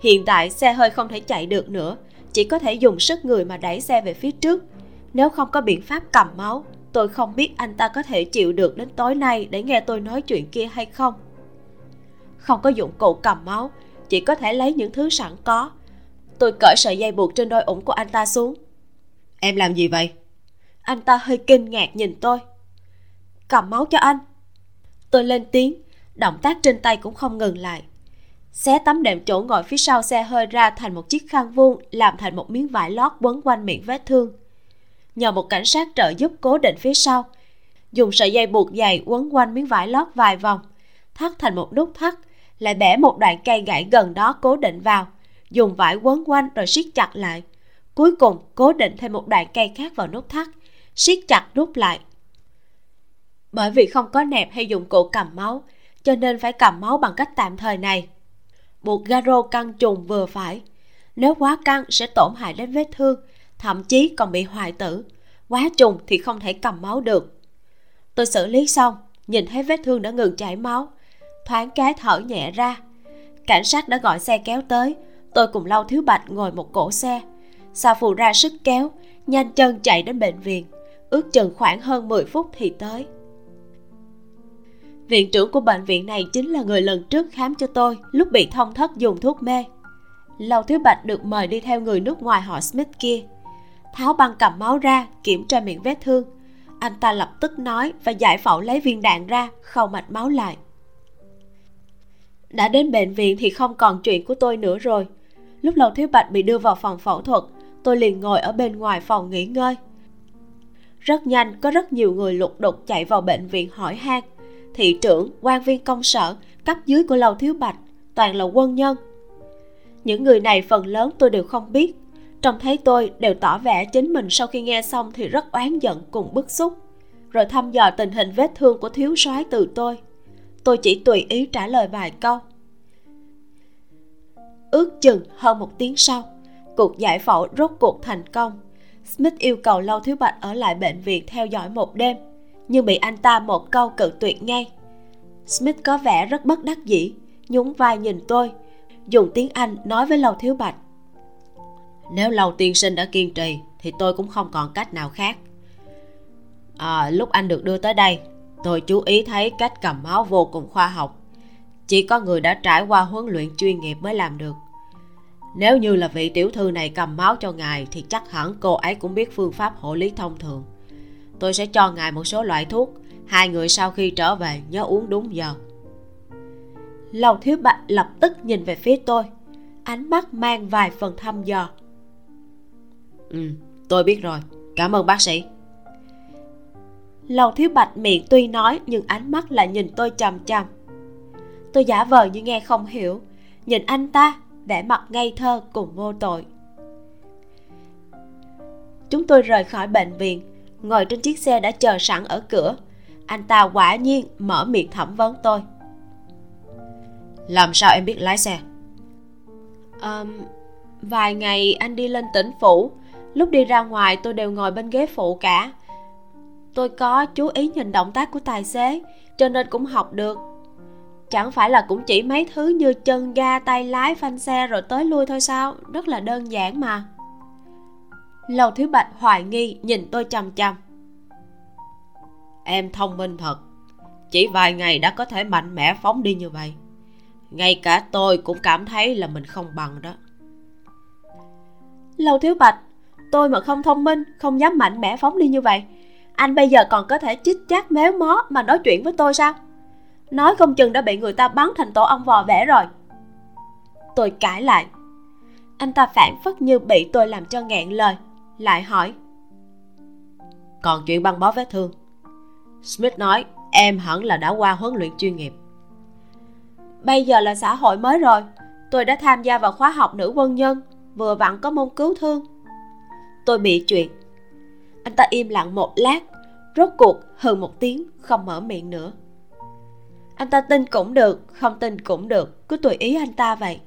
Hiện tại xe hơi không thể chạy được nữa chỉ có thể dùng sức người mà đẩy xe về phía trước. Nếu không có biện pháp cầm máu tôi không biết anh ta có thể chịu được đến tối nay để nghe tôi nói chuyện kia hay không. Không có dụng cụ cầm máu chỉ có thể lấy những thứ sẵn có. Tôi cởi sợi dây buộc trên đôi ủng của anh ta xuống. Em làm gì vậy? Anh ta hơi kinh ngạc nhìn tôi. Cầm máu cho anh. Tôi lên tiếng động tác trên tay cũng không ngừng lại. Xé tấm đệm chỗ ngồi phía sau xe hơi ra thành một chiếc khăn vuông, làm thành một miếng vải lót quấn quanh miệng vết thương. Nhờ một cảnh sát trợ giúp cố định phía sau, dùng sợi dây buộc dày quấn quanh miếng vải lót vài vòng. Thắt thành một nút thắt, lại bẻ một đoạn cây gãy gần đó cố định vào. Dùng vải quấn quanh rồi siết chặt lại. Cuối cùng, cố định thêm một đoạn cây khác vào nút thắt, siết chặt nút lại. Bởi vì không có nẹp hay dụng cụ cầm máu cho nên phải cầm máu bằng cách tạm thời này. Buộc garo căng trùng vừa phải. Nếu quá căng sẽ tổn hại đến vết thương, thậm chí còn bị hoại tử. Quá trùng thì không thể cầm máu được. Tôi xử lý xong, nhìn thấy vết thương đã ngừng chảy máu. Thoáng cái thở nhẹ ra. Cảnh sát đã gọi xe kéo tới. Tôi cùng lau thiếu bạch ngồi một cổ xe. Sa phù ra sức kéo, nhanh chân chạy đến bệnh viện. Ước chừng khoảng hơn 10 phút thì tới viện trưởng của bệnh viện này chính là người lần trước khám cho tôi, lúc bị thông thất dùng thuốc mê. Lâu thiếu bạch được mời đi theo người nước ngoài họ smith kia. Tháo băng cầm máu ra, kiểm tra miệng vết thương. Anh ta lập tức nói và giải phẫu lấy viên đạn ra, khâu mạch máu lại. Đã đến bệnh viện thì không còn chuyện của tôi nữa rồi. Lúc lầu thiếu bạch bị đưa vào phòng phẫu thuật, tôi liền ngồi ở bên ngoài phòng nghỉ ngơi. Rất nhanh, có rất nhiều người lục đục chạy vào bệnh viện hỏi han thị trưởng, quan viên công sở, cấp dưới của lầu thiếu bạch, toàn là quân nhân. Những người này phần lớn tôi đều không biết. Trông thấy tôi đều tỏ vẻ chính mình sau khi nghe xong thì rất oán giận cùng bức xúc. Rồi thăm dò tình hình vết thương của thiếu soái từ tôi. Tôi chỉ tùy ý trả lời vài câu. Ước chừng hơn một tiếng sau, cuộc giải phẫu rốt cuộc thành công. Smith yêu cầu lâu thiếu bạch ở lại bệnh viện theo dõi một đêm nhưng bị anh ta một câu cự tuyệt ngay. Smith có vẻ rất bất đắc dĩ nhún vai nhìn tôi dùng tiếng anh nói với Lầu thiếu bạch. Nếu Lầu tiên sinh đã kiên trì thì tôi cũng không còn cách nào khác. À, lúc anh được đưa tới đây tôi chú ý thấy cách cầm máu vô cùng khoa học. Chỉ có người đã trải qua huấn luyện chuyên nghiệp mới làm được. Nếu như là vị tiểu thư này cầm máu cho ngài thì chắc hẳn cô ấy cũng biết phương pháp hộ lý thông thường tôi sẽ cho ngài một số loại thuốc. Hai người sau khi trở về nhớ uống đúng giờ. Lầu thiếu bạch lập tức nhìn về phía tôi. Ánh mắt mang vài phần thăm dò. Ừ tôi biết rồi. Cảm ơn bác sĩ. Lầu thiếu bạch miệng tuy nói nhưng ánh mắt lại nhìn tôi chằm chằm. Tôi giả vờ như nghe không hiểu. Nhìn anh ta, vẻ mặt ngây thơ cùng vô tội. Chúng tôi rời khỏi bệnh viện ngồi trên chiếc xe đã chờ sẵn ở cửa. Anh ta quả nhiên mở miệng thẩm vấn tôi. Làm sao em biết lái xe? À, vài ngày anh đi lên tỉnh phủ. Lúc đi ra ngoài tôi đều ngồi bên ghế phụ cả. Tôi có chú ý nhìn động tác của tài xế cho nên cũng học được. Chẳng phải là cũng chỉ mấy thứ như chân ga tay lái phanh xe rồi tới lui thôi sao? Rất là đơn giản mà lầu thiếu bạch hoài nghi nhìn tôi chằm chằm. Em thông minh thật. Chỉ vài ngày đã có thể mạnh mẽ phóng đi như vậy. Ngay cả tôi cũng cảm thấy là mình không bằng đó. Lâu thiếu bạch tôi mà không thông minh không dám mạnh mẽ phóng đi như vậy. Anh bây giờ còn có thể chích chát méo mó mà nói chuyện với tôi sao? Nói không chừng đã bị người ta bắn thành tổ ong vò vẽ rồi. Tôi cãi lại. Anh ta phản phất như bị tôi làm cho nghẹn lời lại hỏi. Còn chuyện băng bó vết thương? Smith nói, em hẳn là đã qua huấn luyện chuyên nghiệp. Bây giờ là xã hội mới rồi. Tôi đã tham gia vào khóa học nữ quân nhân, vừa vặn có môn cứu thương. Tôi bị chuyện. Anh ta im lặng một lát, rốt cuộc hừ một tiếng, không mở miệng nữa. Anh ta tin cũng được, không tin cũng được, cứ tùy ý anh ta vậy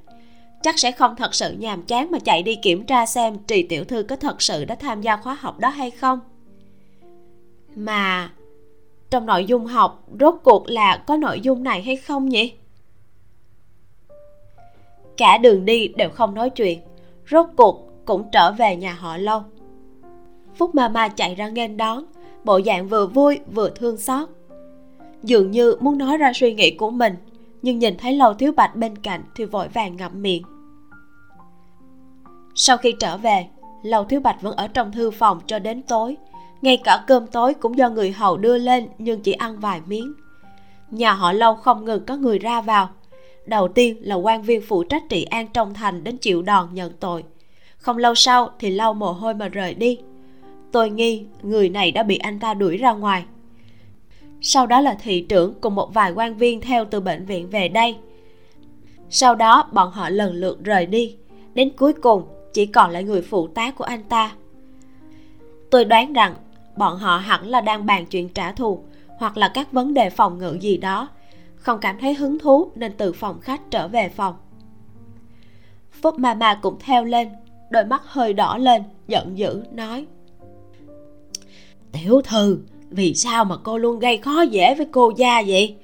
chắc sẽ không thật sự nhàm chán mà chạy đi kiểm tra xem trì tiểu thư có thật sự đã tham gia khóa học đó hay không. Mà trong nội dung học, rốt cuộc là có nội dung này hay không nhỉ? Cả đường đi đều không nói chuyện, rốt cuộc cũng trở về nhà họ lâu. Phúc mama chạy ra nghênh đón, bộ dạng vừa vui vừa thương xót. Dường như muốn nói ra suy nghĩ của mình, nhưng nhìn thấy lâu thiếu bạch bên cạnh thì vội vàng ngậm miệng sau khi trở về lâu thiếu bạch vẫn ở trong thư phòng cho đến tối. Ngay cả cơm tối cũng do người hầu đưa lên, nhưng chỉ ăn vài miếng. Nhà họ lâu không ngừng có người ra vào. Đầu tiên là quan viên phụ trách trị an trong thành đến chịu đòn nhận tội. Không lâu sau thì lau mồ hôi mà rời đi. Tôi nghi người này đã bị anh ta đuổi ra ngoài. Sau đó là thị trưởng cùng một vài quan viên theo từ bệnh viện về đây. Sau đó bọn họ lần lượt rời đi. Đến cuối cùng chỉ còn lại người phụ tá của anh ta. Tôi đoán rằng bọn họ hẳn là đang bàn chuyện trả thù hoặc là các vấn đề phòng ngự gì đó. Không cảm thấy hứng thú nên từ phòng khách trở về phòng. Phúc mama cũng theo lên, đôi mắt hơi đỏ lên, giận dữ nói. Tiểu thư, vì sao mà cô luôn gây khó dễ với cô gia vậy?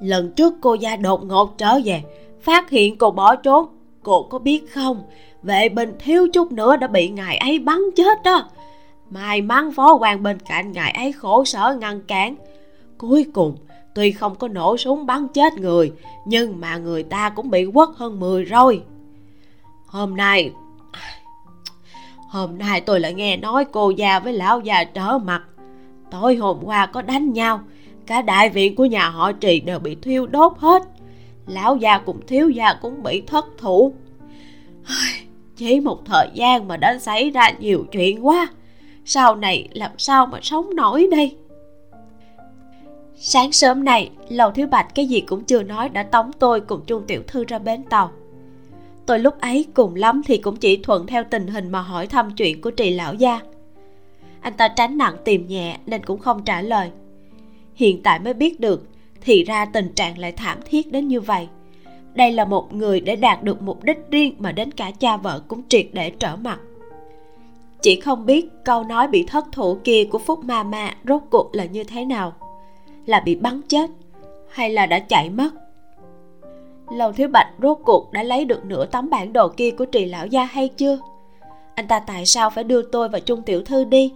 Lần trước cô gia đột ngột trở về, phát hiện cô bỏ trốn, cô có biết không? Vệ bình thiếu chút nữa đã bị ngài ấy bắn chết đó. May mắn phó quan bên cạnh ngài ấy khổ sở ngăn cản. Cuối cùng, tuy không có nổ súng bắn chết người, nhưng mà người ta cũng bị quất hơn 10 rồi. Hôm nay hôm nay tôi lại nghe nói cô già với lão già trở mặt. Tối hôm qua có đánh nhau, cả đại viện của nhà họ trì đều bị thiêu đốt hết. Lão già cùng thiếu già cũng bị thất thủ chỉ một thời gian mà đã xảy ra nhiều chuyện quá. Sau này làm sao mà sống nổi đây? Sáng sớm này lầu thiếu bạch cái gì cũng chưa nói đã tống tôi cùng chung tiểu thư ra bến tàu. Tôi lúc ấy cùng lắm thì cũng chỉ thuận theo tình hình mà hỏi thăm chuyện của trì lão gia. Anh ta tránh nặng tìm nhẹ nên cũng không trả lời. Hiện tại mới biết được, thì ra tình trạng lại thảm thiết đến như vậy đây là một người để đạt được mục đích riêng mà đến cả cha vợ cũng triệt để trở mặt. Chỉ không biết câu nói bị thất thủ kia của phúc ma ma rốt cuộc là như thế nào. Là bị bắn chết, hay là đã chạy mất? Lầu thiếu bạch rốt cuộc đã lấy được nửa tấm bản đồ kia của trì lão gia hay chưa? Anh ta tại sao phải đưa tôi và trung tiểu thư đi?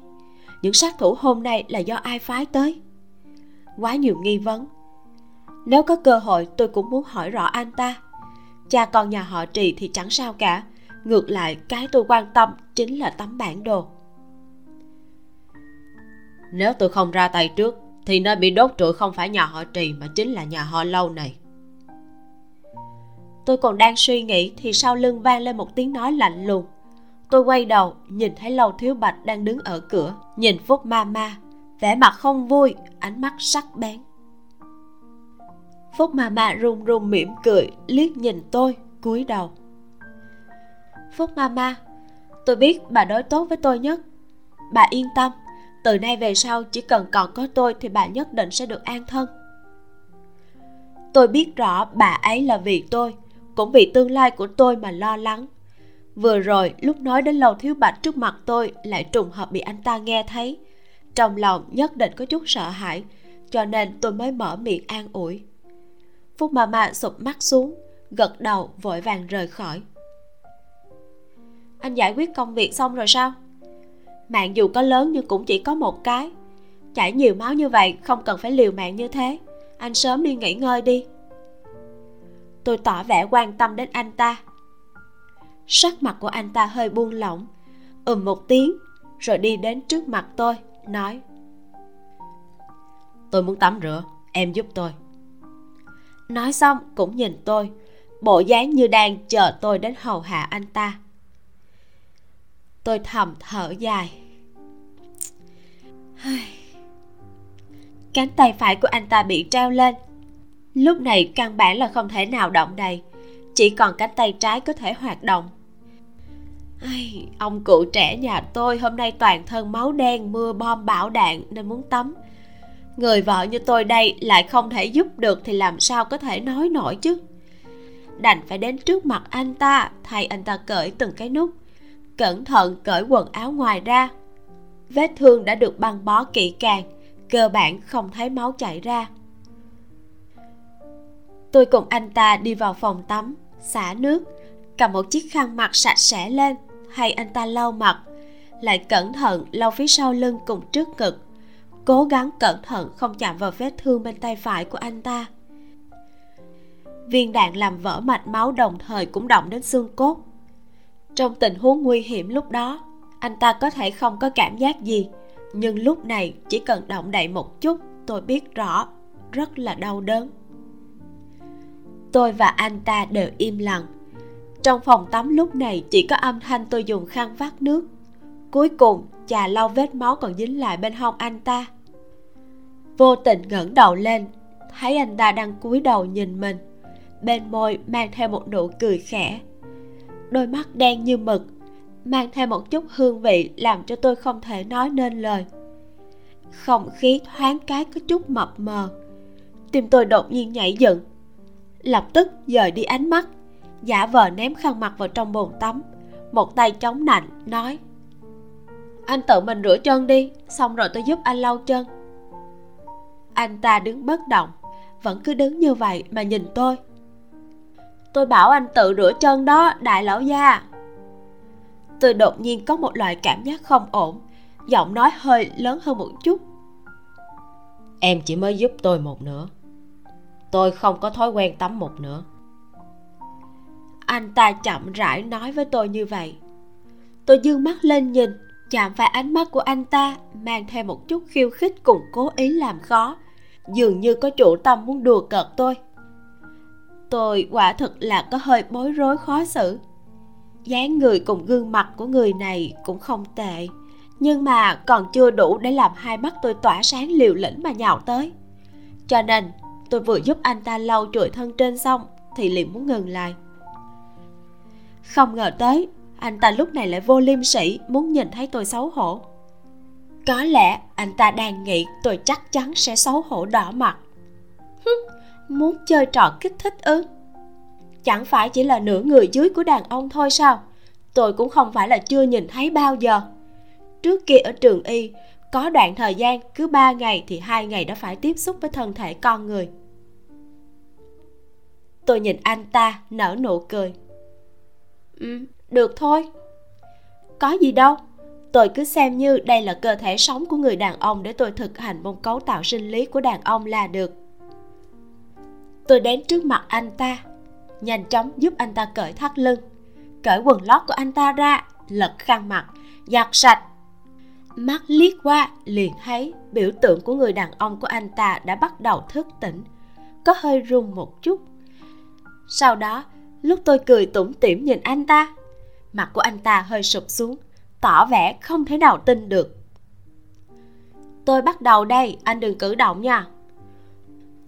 Những sát thủ hôm nay là do ai phái tới? Quá nhiều nghi vấn nếu có cơ hội tôi cũng muốn hỏi rõ anh ta. Cha con nhà họ trì thì chẳng sao cả. Ngược lại cái tôi quan tâm chính là tấm bản đồ. Nếu tôi không ra tay trước thì nơi bị đốt trụi không phải nhà họ trì mà chính là nhà họ lâu này. Tôi còn đang suy nghĩ thì sau lưng vang lên một tiếng nói lạnh lùng. Tôi quay đầu nhìn thấy lâu thiếu bạch đang đứng ở cửa nhìn phúc ma ma. Vẻ mặt không vui ánh mắt sắc bén phúc ma ma run run mỉm cười, liếc nhìn tôi, cúi đầu. Phúc ma ma tôi biết bà đối tốt với tôi nhất. Bà yên tâm, từ nay về sau chỉ cần còn có tôi thì bà nhất định sẽ được an thân. Tôi biết rõ bà ấy là vì tôi, cũng vì tương lai của tôi mà lo lắng. Vừa rồi, lúc nói đến lầu thiếu bạch trước mặt tôi, lại trùng hợp bị anh ta nghe thấy. Trong lòng nhất định có chút sợ hãi, cho nên tôi mới mở miệng an ủi phúc mà mà sụp mắt xuống, gật đầu, vội vàng rời khỏi. Anh giải quyết công việc xong rồi sao? Mạng dù có lớn nhưng cũng chỉ có một cái. Chảy nhiều máu như vậy, không cần phải liều mạng như thế. Anh sớm đi nghỉ ngơi đi. Tôi tỏ vẻ quan tâm đến anh ta. Sắc mặt của anh ta hơi buông lỏng, ừm một tiếng, rồi đi đến trước mặt tôi, nói. Tôi muốn tắm rửa, em giúp tôi nói xong cũng nhìn tôi. Bộ dáng như đang chờ tôi đến hầu hạ anh ta. Tôi thầm thở dài. Cánh tay phải của anh ta bị treo lên. Lúc này căn bản là không thể nào động đậy. Chỉ còn cánh tay trái có thể hoạt động. Ai, ông cụ trẻ nhà tôi hôm nay toàn thân máu đen mưa bom bão đạn nên muốn tắm người vợ như tôi đây lại không thể giúp được thì làm sao có thể nói nổi chứ? Đành phải đến trước mặt anh ta, thay anh ta cởi từng cái nút. Cẩn thận cởi quần áo ngoài ra. Vết thương đã được băng bó kỹ càng, cơ bản không thấy máu chảy ra. Tôi cùng anh ta đi vào phòng tắm, xả nước, cầm một chiếc khăn mặt sạch sẽ lên, hay anh ta lau mặt, lại cẩn thận lau phía sau lưng cùng trước ngực cố gắng cẩn thận không chạm vào vết thương bên tay phải của anh ta. Viên đạn làm vỡ mạch máu đồng thời cũng động đến xương cốt. Trong tình huống nguy hiểm lúc đó, anh ta có thể không có cảm giác gì, nhưng lúc này chỉ cần động đậy một chút, tôi biết rõ rất là đau đớn. Tôi và anh ta đều im lặng. Trong phòng tắm lúc này chỉ có âm thanh tôi dùng khăn vắt nước. Cuối cùng chà lau vết máu còn dính lại bên hông anh ta. Vô tình ngẩng đầu lên, thấy anh ta đang cúi đầu nhìn mình. Bên môi mang theo một nụ cười khẽ. Đôi mắt đen như mực, mang theo một chút hương vị làm cho tôi không thể nói nên lời. Không khí thoáng cái có chút mập mờ. Tim tôi đột nhiên nhảy dựng. Lập tức dời đi ánh mắt, giả vờ ném khăn mặt vào trong bồn tắm. Một tay chống nạnh, nói anh tự mình rửa chân đi xong rồi tôi giúp anh lau chân. Anh ta đứng bất động vẫn cứ đứng như vậy mà nhìn tôi. Tôi bảo anh tự rửa chân đó đại lão gia. Tôi đột nhiên có một loại cảm giác không ổn giọng nói hơi lớn hơn một chút. Em chỉ mới giúp tôi một nửa. Tôi không có thói quen tắm một nửa. Anh ta chậm rãi nói với tôi như vậy. Tôi dương mắt lên nhìn chạm vào ánh mắt của anh ta, mang theo một chút khiêu khích cùng cố ý làm khó. Dường như có chủ tâm muốn đùa cợt tôi. Tôi quả thực là có hơi bối rối khó xử. Dáng người cùng gương mặt của người này cũng không tệ, nhưng mà còn chưa đủ để làm hai mắt tôi tỏa sáng liều lĩnh mà nhào tới. Cho nên, tôi vừa giúp anh ta lau chùi thân trên xong thì liền muốn ngừng lại. Không ngờ tới anh ta lúc này lại vô liêm sỉ, muốn nhìn thấy tôi xấu hổ. Có lẽ anh ta đang nghĩ tôi chắc chắn sẽ xấu hổ đỏ mặt. Muốn chơi trò kích thích ư? Chẳng phải chỉ là nửa người dưới của đàn ông thôi sao? Tôi cũng không phải là chưa nhìn thấy bao giờ. Trước kia ở trường y, có đoạn thời gian cứ ba ngày thì hai ngày đã phải tiếp xúc với thân thể con người. Tôi nhìn anh ta nở nụ cười. Ừ được thôi. Có gì đâu. Tôi cứ xem như đây là cơ thể sống của người đàn ông để tôi thực hành môn cấu tạo sinh lý của đàn ông là được. Tôi đến trước mặt anh ta, nhanh chóng giúp anh ta cởi thắt lưng, cởi quần lót của anh ta ra, lật khăn mặt, giặt sạch. Mắt liếc qua, liền thấy biểu tượng của người đàn ông của anh ta đã bắt đầu thức tỉnh, có hơi run một chút. Sau đó, lúc tôi cười tủm tỉm nhìn anh ta mặt của anh ta hơi sụp xuống, tỏ vẻ không thể nào tin được. Tôi bắt đầu đây, anh đừng cử động nha.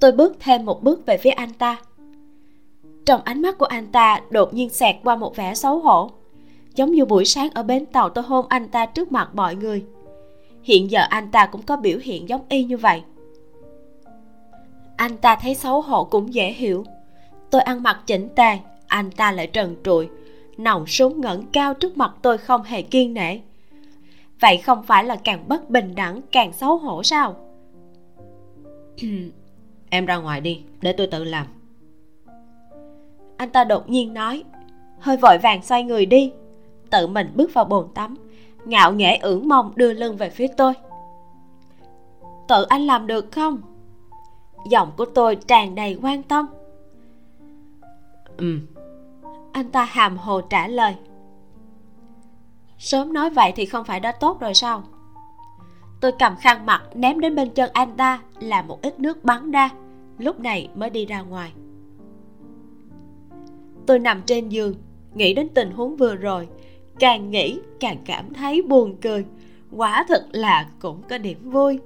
Tôi bước thêm một bước về phía anh ta. Trong ánh mắt của anh ta đột nhiên xẹt qua một vẻ xấu hổ. Giống như buổi sáng ở bến tàu tôi hôn anh ta trước mặt mọi người. Hiện giờ anh ta cũng có biểu hiện giống y như vậy. Anh ta thấy xấu hổ cũng dễ hiểu. Tôi ăn mặc chỉnh tề, anh ta lại trần trụi nòng súng ngẩng cao trước mặt tôi không hề kiên nể. Vậy không phải là càng bất bình đẳng càng xấu hổ sao? Em ra ngoài đi để tôi tự làm. Anh ta đột nhiên nói hơi vội vàng xoay người đi. Tự mình bước vào bồn tắm ngạo nghễ ưỡn mông đưa lưng về phía tôi. Tự anh làm được không? Giọng của tôi tràn đầy quan tâm. Ừ anh ta hàm hồ trả lời. Sớm nói vậy thì không phải đã tốt rồi sao? Tôi cầm khăn mặt ném đến bên chân anh ta làm một ít nước bắn ra, lúc này mới đi ra ngoài. Tôi nằm trên giường, nghĩ đến tình huống vừa rồi, càng nghĩ càng cảm thấy buồn cười. Quả thật là cũng có điểm vui.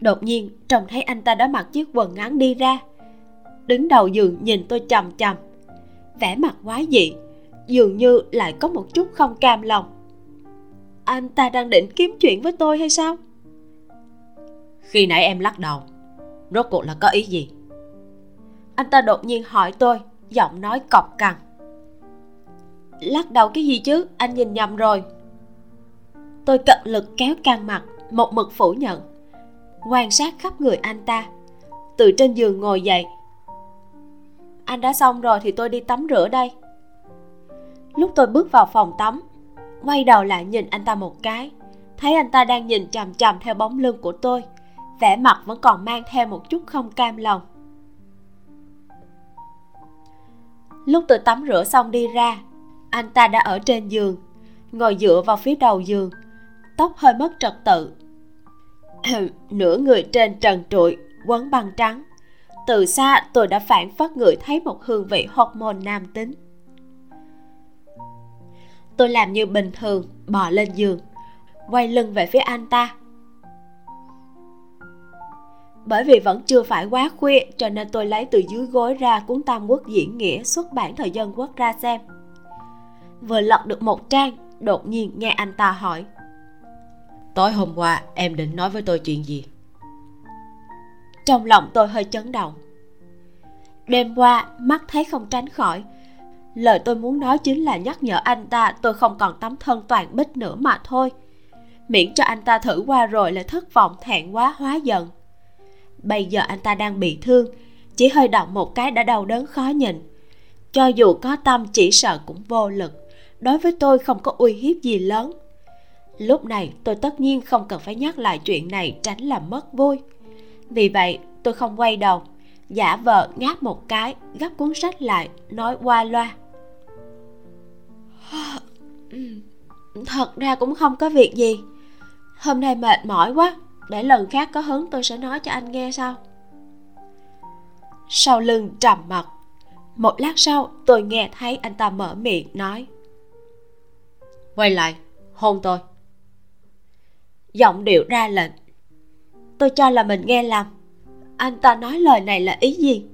Đột nhiên, trông thấy anh ta đã mặc chiếc quần ngắn đi ra. Đứng đầu giường nhìn tôi chằm chằm vẻ mặt quái dị dường như lại có một chút không cam lòng. Anh ta đang định kiếm chuyện với tôi hay sao? Khi nãy em lắc đầu rốt cuộc là có ý gì? Anh ta đột nhiên hỏi tôi giọng nói cọc cằn. Lắc đầu cái gì chứ anh nhìn nhầm rồi. Tôi cật lực kéo căng mặt một mực phủ nhận. Quan sát khắp người anh ta từ trên giường ngồi dậy anh đã xong rồi thì tôi đi tắm rửa đây. Lúc tôi bước vào phòng tắm, quay đầu lại nhìn anh ta một cái. Thấy anh ta đang nhìn chằm chằm theo bóng lưng của tôi. Vẻ mặt vẫn còn mang theo một chút không cam lòng. Lúc tôi tắm rửa xong đi ra, anh ta đã ở trên giường, ngồi dựa vào phía đầu giường. Tóc hơi mất trật tự. Nửa người trên trần trụi, quấn băng trắng từ xa, tôi đã phản phất ngửi thấy một hương vị hormone nam tính. Tôi làm như bình thường, bò lên giường, quay lưng về phía anh ta. Bởi vì vẫn chưa phải quá khuya, cho nên tôi lấy từ dưới gối ra cuốn tam quốc diễn nghĩa xuất bản thời dân quốc ra xem. Vừa lật được một trang, đột nhiên nghe anh ta hỏi. Tối hôm qua, em định nói với tôi chuyện gì? Trong lòng tôi hơi chấn động. Đêm qua, mắt thấy không tránh khỏi. Lời tôi muốn nói chính là nhắc nhở anh ta tôi không còn tấm thân toàn bích nữa mà thôi. Miễn cho anh ta thử qua rồi lại thất vọng, thẹn quá, hóa giận. Bây giờ anh ta đang bị thương, chỉ hơi động một cái đã đau đớn khó nhìn cho dù có tâm chỉ sợ cũng vô lực, đối với tôi không có uy hiếp gì lớn. Lúc này, tôi tất nhiên không cần phải nhắc lại chuyện này tránh làm mất vui vì vậy, tôi không quay đầu. Giả vờ ngáp một cái, gấp cuốn sách lại, nói qua loa. Thật ra cũng không có việc gì. Hôm nay mệt mỏi quá, để lần khác có hứng tôi sẽ nói cho anh nghe sau. Sau lưng trầm mặt một lát sau tôi nghe thấy anh ta mở miệng nói. Quay lại, hôn tôi. Giọng điệu ra lệnh tôi cho là mình nghe lầm. Anh ta nói lời này là ý gì?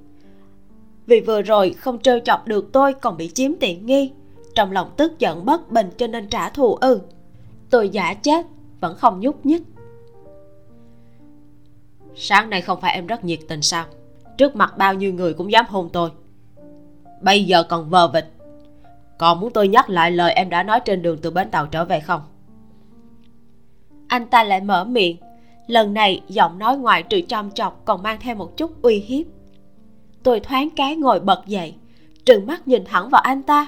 Vì vừa rồi không trêu chọc được tôi còn bị chiếm tiện nghi. Trong lòng tức giận bất bình cho nên trả thù ư. Tôi giả chết, vẫn không nhúc nhích. Sáng nay không phải em rất nhiệt tình sao? Trước mặt bao nhiêu người cũng dám hôn tôi. Bây giờ còn vờ vịt. Còn muốn tôi nhắc lại lời em đã nói trên đường từ bến tàu trở về không? Anh ta lại mở miệng lần này, giọng nói ngoại trừ chăm chọc còn mang theo một chút uy hiếp. Tôi thoáng cái ngồi bật dậy, trừng mắt nhìn thẳng vào anh ta.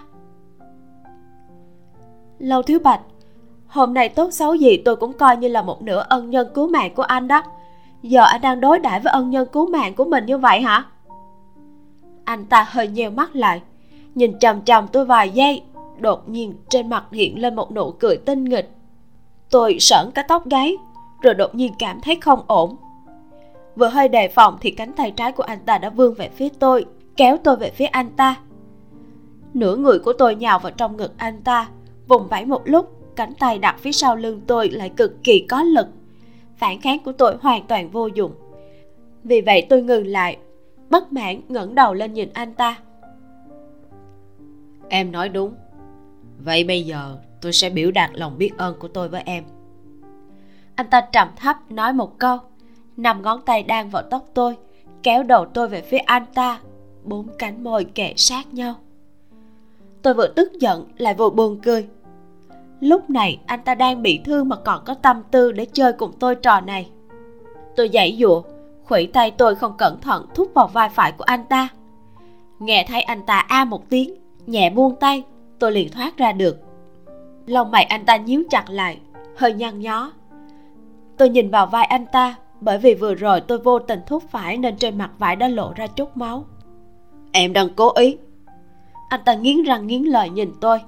Lâu thiếu bạch, hôm nay tốt xấu gì tôi cũng coi như là một nửa ân nhân cứu mạng của anh đó. Giờ anh đang đối đãi với ân nhân cứu mạng của mình như vậy hả? Anh ta hơi nheo mắt lại, nhìn chằm chằm tôi vài giây, đột nhiên trên mặt hiện lên một nụ cười tinh nghịch. Tôi sởn cả tóc gáy rồi đột nhiên cảm thấy không ổn. Vừa hơi đề phòng thì cánh tay trái của anh ta đã vươn về phía tôi, kéo tôi về phía anh ta. Nửa người của tôi nhào vào trong ngực anh ta, vùng vẫy một lúc, cánh tay đặt phía sau lưng tôi lại cực kỳ có lực. Phản kháng của tôi hoàn toàn vô dụng. Vì vậy tôi ngừng lại, bất mãn ngẩng đầu lên nhìn anh ta. Em nói đúng. Vậy bây giờ tôi sẽ biểu đạt lòng biết ơn của tôi với em anh ta trầm thấp nói một câu. Nằm ngón tay đang vào tóc tôi, kéo đầu tôi về phía anh ta. Bốn cánh môi kề sát nhau. Tôi vừa tức giận, lại vừa buồn cười. Lúc này, anh ta đang bị thương mà còn có tâm tư để chơi cùng tôi trò này. Tôi giãy dụa, khuỷu tay tôi không cẩn thận thúc vào vai phải của anh ta. Nghe thấy anh ta a một tiếng, nhẹ buông tay, tôi liền thoát ra được. Lông mày anh ta nhíu chặt lại, hơi nhăn nhó tôi nhìn vào vai anh ta bởi vì vừa rồi tôi vô tình thúc phải nên trên mặt vải đã lộ ra chút máu. Em đang cố ý. Anh ta nghiến răng nghiến lợi nhìn tôi.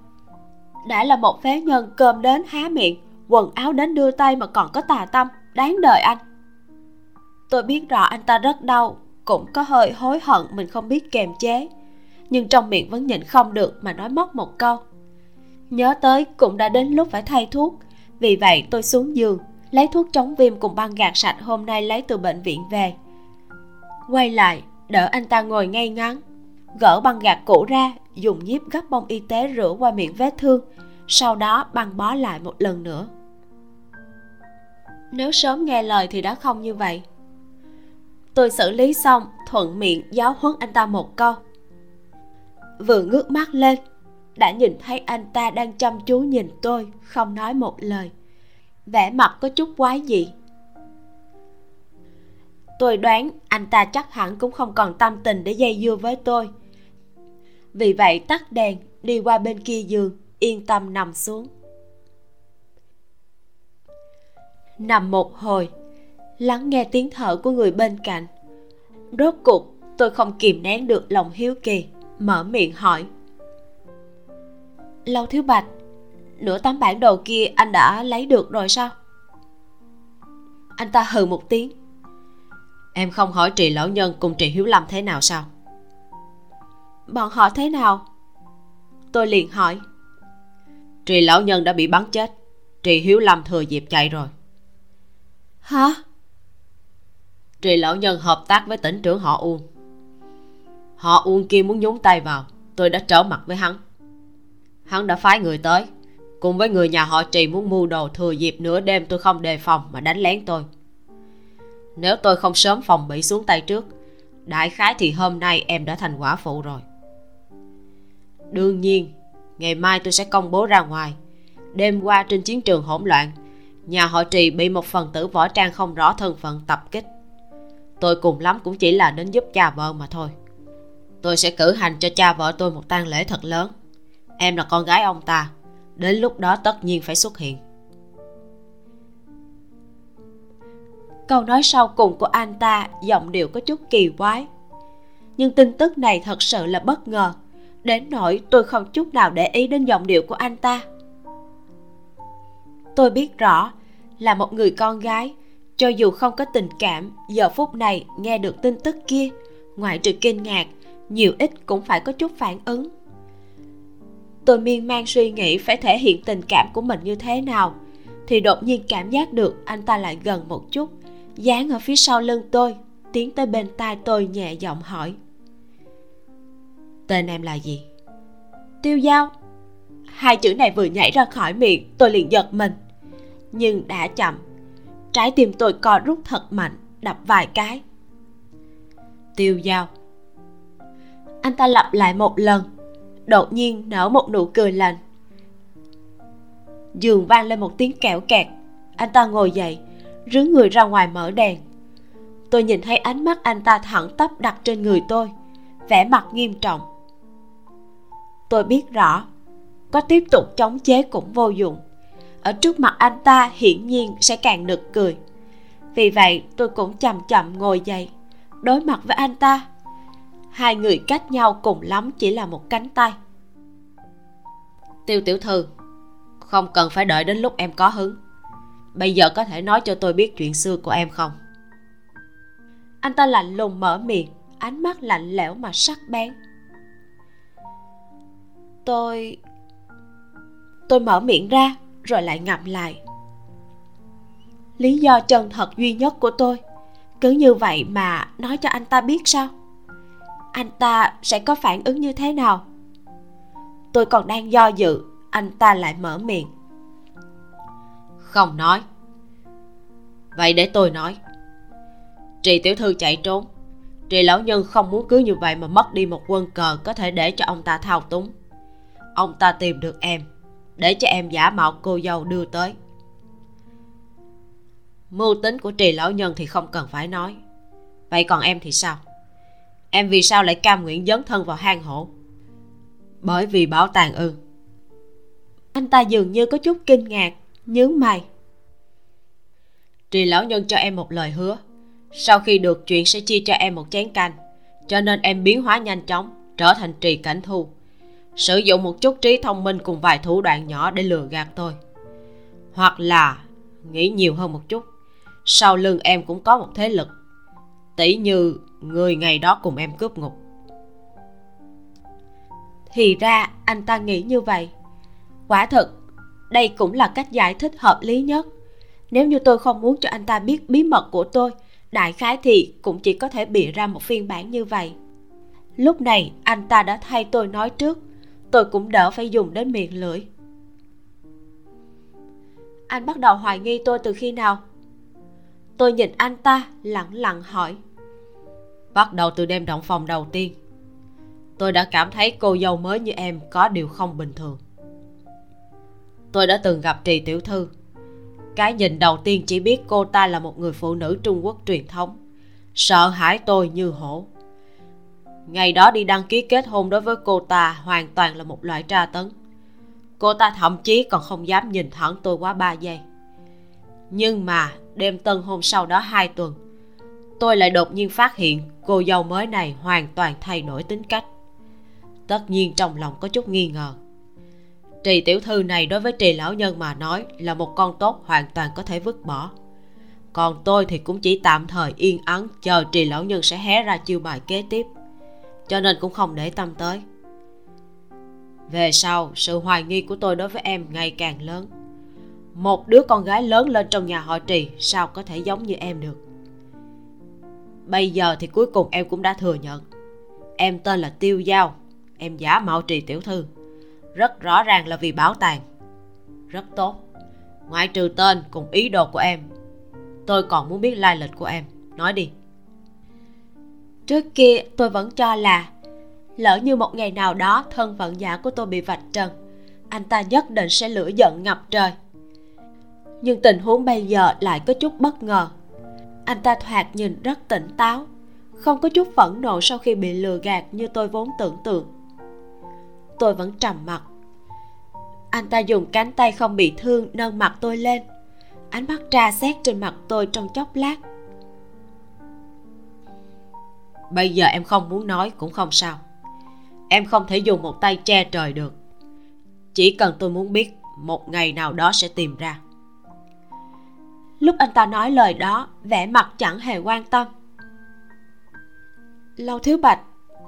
Đã là một phế nhân cơm đến há miệng quần áo đến đưa tay mà còn có tà tâm đáng đời anh. Tôi biết rõ anh ta rất đau cũng có hơi hối hận mình không biết kềm chế. Nhưng trong miệng vẫn nhịn không được mà nói mất một câu. Nhớ tới cũng đã đến lúc phải thay thuốc vì vậy tôi xuống giường lấy thuốc chống viêm cùng băng gạt sạch hôm nay lấy từ bệnh viện về. Quay lại, đỡ anh ta ngồi ngay ngắn, gỡ băng gạt cũ ra, dùng nhíp gấp bông y tế rửa qua miệng vết thương, sau đó băng bó lại một lần nữa. Nếu sớm nghe lời thì đã không như vậy. Tôi xử lý xong, thuận miệng giáo huấn anh ta một câu. Vừa ngước mắt lên, đã nhìn thấy anh ta đang chăm chú nhìn tôi, không nói một lời vẻ mặt có chút quái dị. Tôi đoán anh ta chắc hẳn cũng không còn tâm tình để dây dưa với tôi. Vì vậy tắt đèn, đi qua bên kia giường, yên tâm nằm xuống. Nằm một hồi, lắng nghe tiếng thở của người bên cạnh. Rốt cuộc, tôi không kìm nén được lòng hiếu kỳ, mở miệng hỏi. Lâu thiếu bạch nửa tấm bản đồ kia anh đã lấy được rồi sao? Anh ta hừ một tiếng. Em không hỏi trì lão nhân cùng trì hiếu lâm thế nào sao? Bọn họ thế nào? Tôi liền hỏi. Trì lão nhân đã bị bắn chết. Trì hiếu lâm thừa dịp chạy rồi. Hả? Trì lão nhân hợp tác với tỉnh trưởng họ uông. Họ uông kia muốn nhúng tay vào. Tôi đã trở mặt với hắn. Hắn đã phái người tới cùng với người nhà họ trì muốn mưu đồ thừa dịp nửa đêm tôi không đề phòng mà đánh lén tôi. Nếu tôi không sớm phòng bị xuống tay trước, đại khái thì hôm nay em đã thành quả phụ rồi. Đương nhiên, ngày mai tôi sẽ công bố ra ngoài. Đêm qua trên chiến trường hỗn loạn, nhà họ trì bị một phần tử võ trang không rõ thân phận tập kích. Tôi cùng lắm cũng chỉ là đến giúp cha vợ mà thôi. Tôi sẽ cử hành cho cha vợ tôi một tang lễ thật lớn. Em là con gái ông ta đến lúc đó tất nhiên phải xuất hiện. Câu nói sau cùng của anh ta giọng điệu có chút kỳ quái. Nhưng tin tức này thật sự là bất ngờ. Đến nỗi tôi không chút nào để ý đến giọng điệu của anh ta. Tôi biết rõ là một người con gái, cho dù không có tình cảm, giờ phút này nghe được tin tức kia, ngoại trừ kinh ngạc, nhiều ít cũng phải có chút phản ứng tôi miên man suy nghĩ phải thể hiện tình cảm của mình như thế nào. Thì đột nhiên cảm giác được anh ta lại gần một chút, dán ở phía sau lưng tôi, tiến tới bên tai tôi nhẹ giọng hỏi. Tên em là gì? Tiêu giao. Hai chữ này vừa nhảy ra khỏi miệng, tôi liền giật mình. Nhưng đã chậm, trái tim tôi co rút thật mạnh, đập vài cái. Tiêu giao. Anh ta lặp lại một lần đột nhiên nở một nụ cười lạnh. Giường vang lên một tiếng kẹo kẹt. Anh ta ngồi dậy, rướn người ra ngoài mở đèn. Tôi nhìn thấy ánh mắt anh ta thẳng tắp đặt trên người tôi, vẻ mặt nghiêm trọng. Tôi biết rõ, có tiếp tục chống chế cũng vô dụng. Ở trước mặt anh ta hiển nhiên sẽ càng nực cười. Vì vậy tôi cũng chậm chậm ngồi dậy, đối mặt với anh ta hai người cách nhau cùng lắm chỉ là một cánh tay. Tiêu tiểu thư không cần phải đợi đến lúc em có hứng. Bây giờ có thể nói cho tôi biết chuyện xưa của em không? Anh ta lạnh lùng mở miệng ánh mắt lạnh lẽo mà sắc bén. Tôi tôi mở miệng ra rồi lại ngậm lại. Lý do chân thật duy nhất của tôi cứ như vậy mà nói cho anh ta biết sao anh ta sẽ có phản ứng như thế nào? Tôi còn đang do dự, anh ta lại mở miệng. Không nói. Vậy để tôi nói. Trì tiểu thư chạy trốn. Trì lão nhân không muốn cứ như vậy mà mất đi một quân cờ có thể để cho ông ta thao túng. Ông ta tìm được em, để cho em giả mạo cô dâu đưa tới. Mưu tính của trì lão nhân thì không cần phải nói. Vậy còn em thì sao? Em vì sao lại cam nguyện dấn thân vào hang hổ? Bởi vì bảo tàng ư. Anh ta dường như có chút kinh ngạc, nhướng mày. Trì lão nhân cho em một lời hứa. Sau khi được chuyện sẽ chia cho em một chén canh, cho nên em biến hóa nhanh chóng, trở thành trì cảnh thu. Sử dụng một chút trí thông minh cùng vài thủ đoạn nhỏ để lừa gạt tôi. Hoặc là, nghĩ nhiều hơn một chút, sau lưng em cũng có một thế lực. Tỷ như người ngày đó cùng em cướp ngục. Thì ra anh ta nghĩ như vậy. Quả thật, đây cũng là cách giải thích hợp lý nhất. Nếu như tôi không muốn cho anh ta biết bí mật của tôi, đại khái thì cũng chỉ có thể bịa ra một phiên bản như vậy. Lúc này, anh ta đã thay tôi nói trước. Tôi cũng đỡ phải dùng đến miệng lưỡi. Anh bắt đầu hoài nghi tôi từ khi nào? Tôi nhìn anh ta lặng lặng hỏi bắt đầu từ đêm động phòng đầu tiên. Tôi đã cảm thấy cô dâu mới như em có điều không bình thường. Tôi đã từng gặp trì tiểu thư. Cái nhìn đầu tiên chỉ biết cô ta là một người phụ nữ trung quốc truyền thống. Sợ hãi tôi như hổ. Ngày đó đi đăng ký kết hôn đối với cô ta hoàn toàn là một loại tra tấn. Cô ta thậm chí còn không dám nhìn thẳng tôi quá ba giây. Nhưng mà đêm tân hôn sau đó hai tuần tôi lại đột nhiên phát hiện cô dâu mới này hoàn toàn thay đổi tính cách. Tất nhiên trong lòng có chút nghi ngờ. Trì tiểu thư này đối với trì lão nhân mà nói là một con tốt hoàn toàn có thể vứt bỏ. Còn tôi thì cũng chỉ tạm thời yên ắng chờ trì lão nhân sẽ hé ra chiêu bài kế tiếp. Cho nên cũng không để tâm tới. Về sau, sự hoài nghi của tôi đối với em ngày càng lớn. Một đứa con gái lớn lên trong nhà họ trì sao có thể giống như em được? Bây giờ thì cuối cùng em cũng đã thừa nhận. Em tên là tiêu giao. Em giả mạo trì tiểu thư. Rất rõ ràng là vì bảo tàng. Rất tốt. Ngoại trừ tên cùng ý đồ của em, tôi còn muốn biết lai lịch của em. Nói đi. Trước kia, tôi vẫn cho là lỡ như một ngày nào đó thân phận giả của tôi bị vạch trần, anh ta nhất định sẽ lửa giận ngập trời. Nhưng tình huống bây giờ lại có chút bất ngờ anh ta thoạt nhìn rất tỉnh táo, không có chút phẫn nộ sau khi bị lừa gạt như tôi vốn tưởng tượng. Tôi vẫn trầm mặc. Anh ta dùng cánh tay không bị thương nâng mặt tôi lên. Ánh mắt tra xét trên mặt tôi trong chốc lát. Bây giờ em không muốn nói cũng không sao. Em không thể dùng một tay che trời được. Chỉ cần tôi muốn biết một ngày nào đó sẽ tìm ra lúc anh ta nói lời đó, vẻ mặt chẳng hề quan tâm. Lâu thiếu bạch,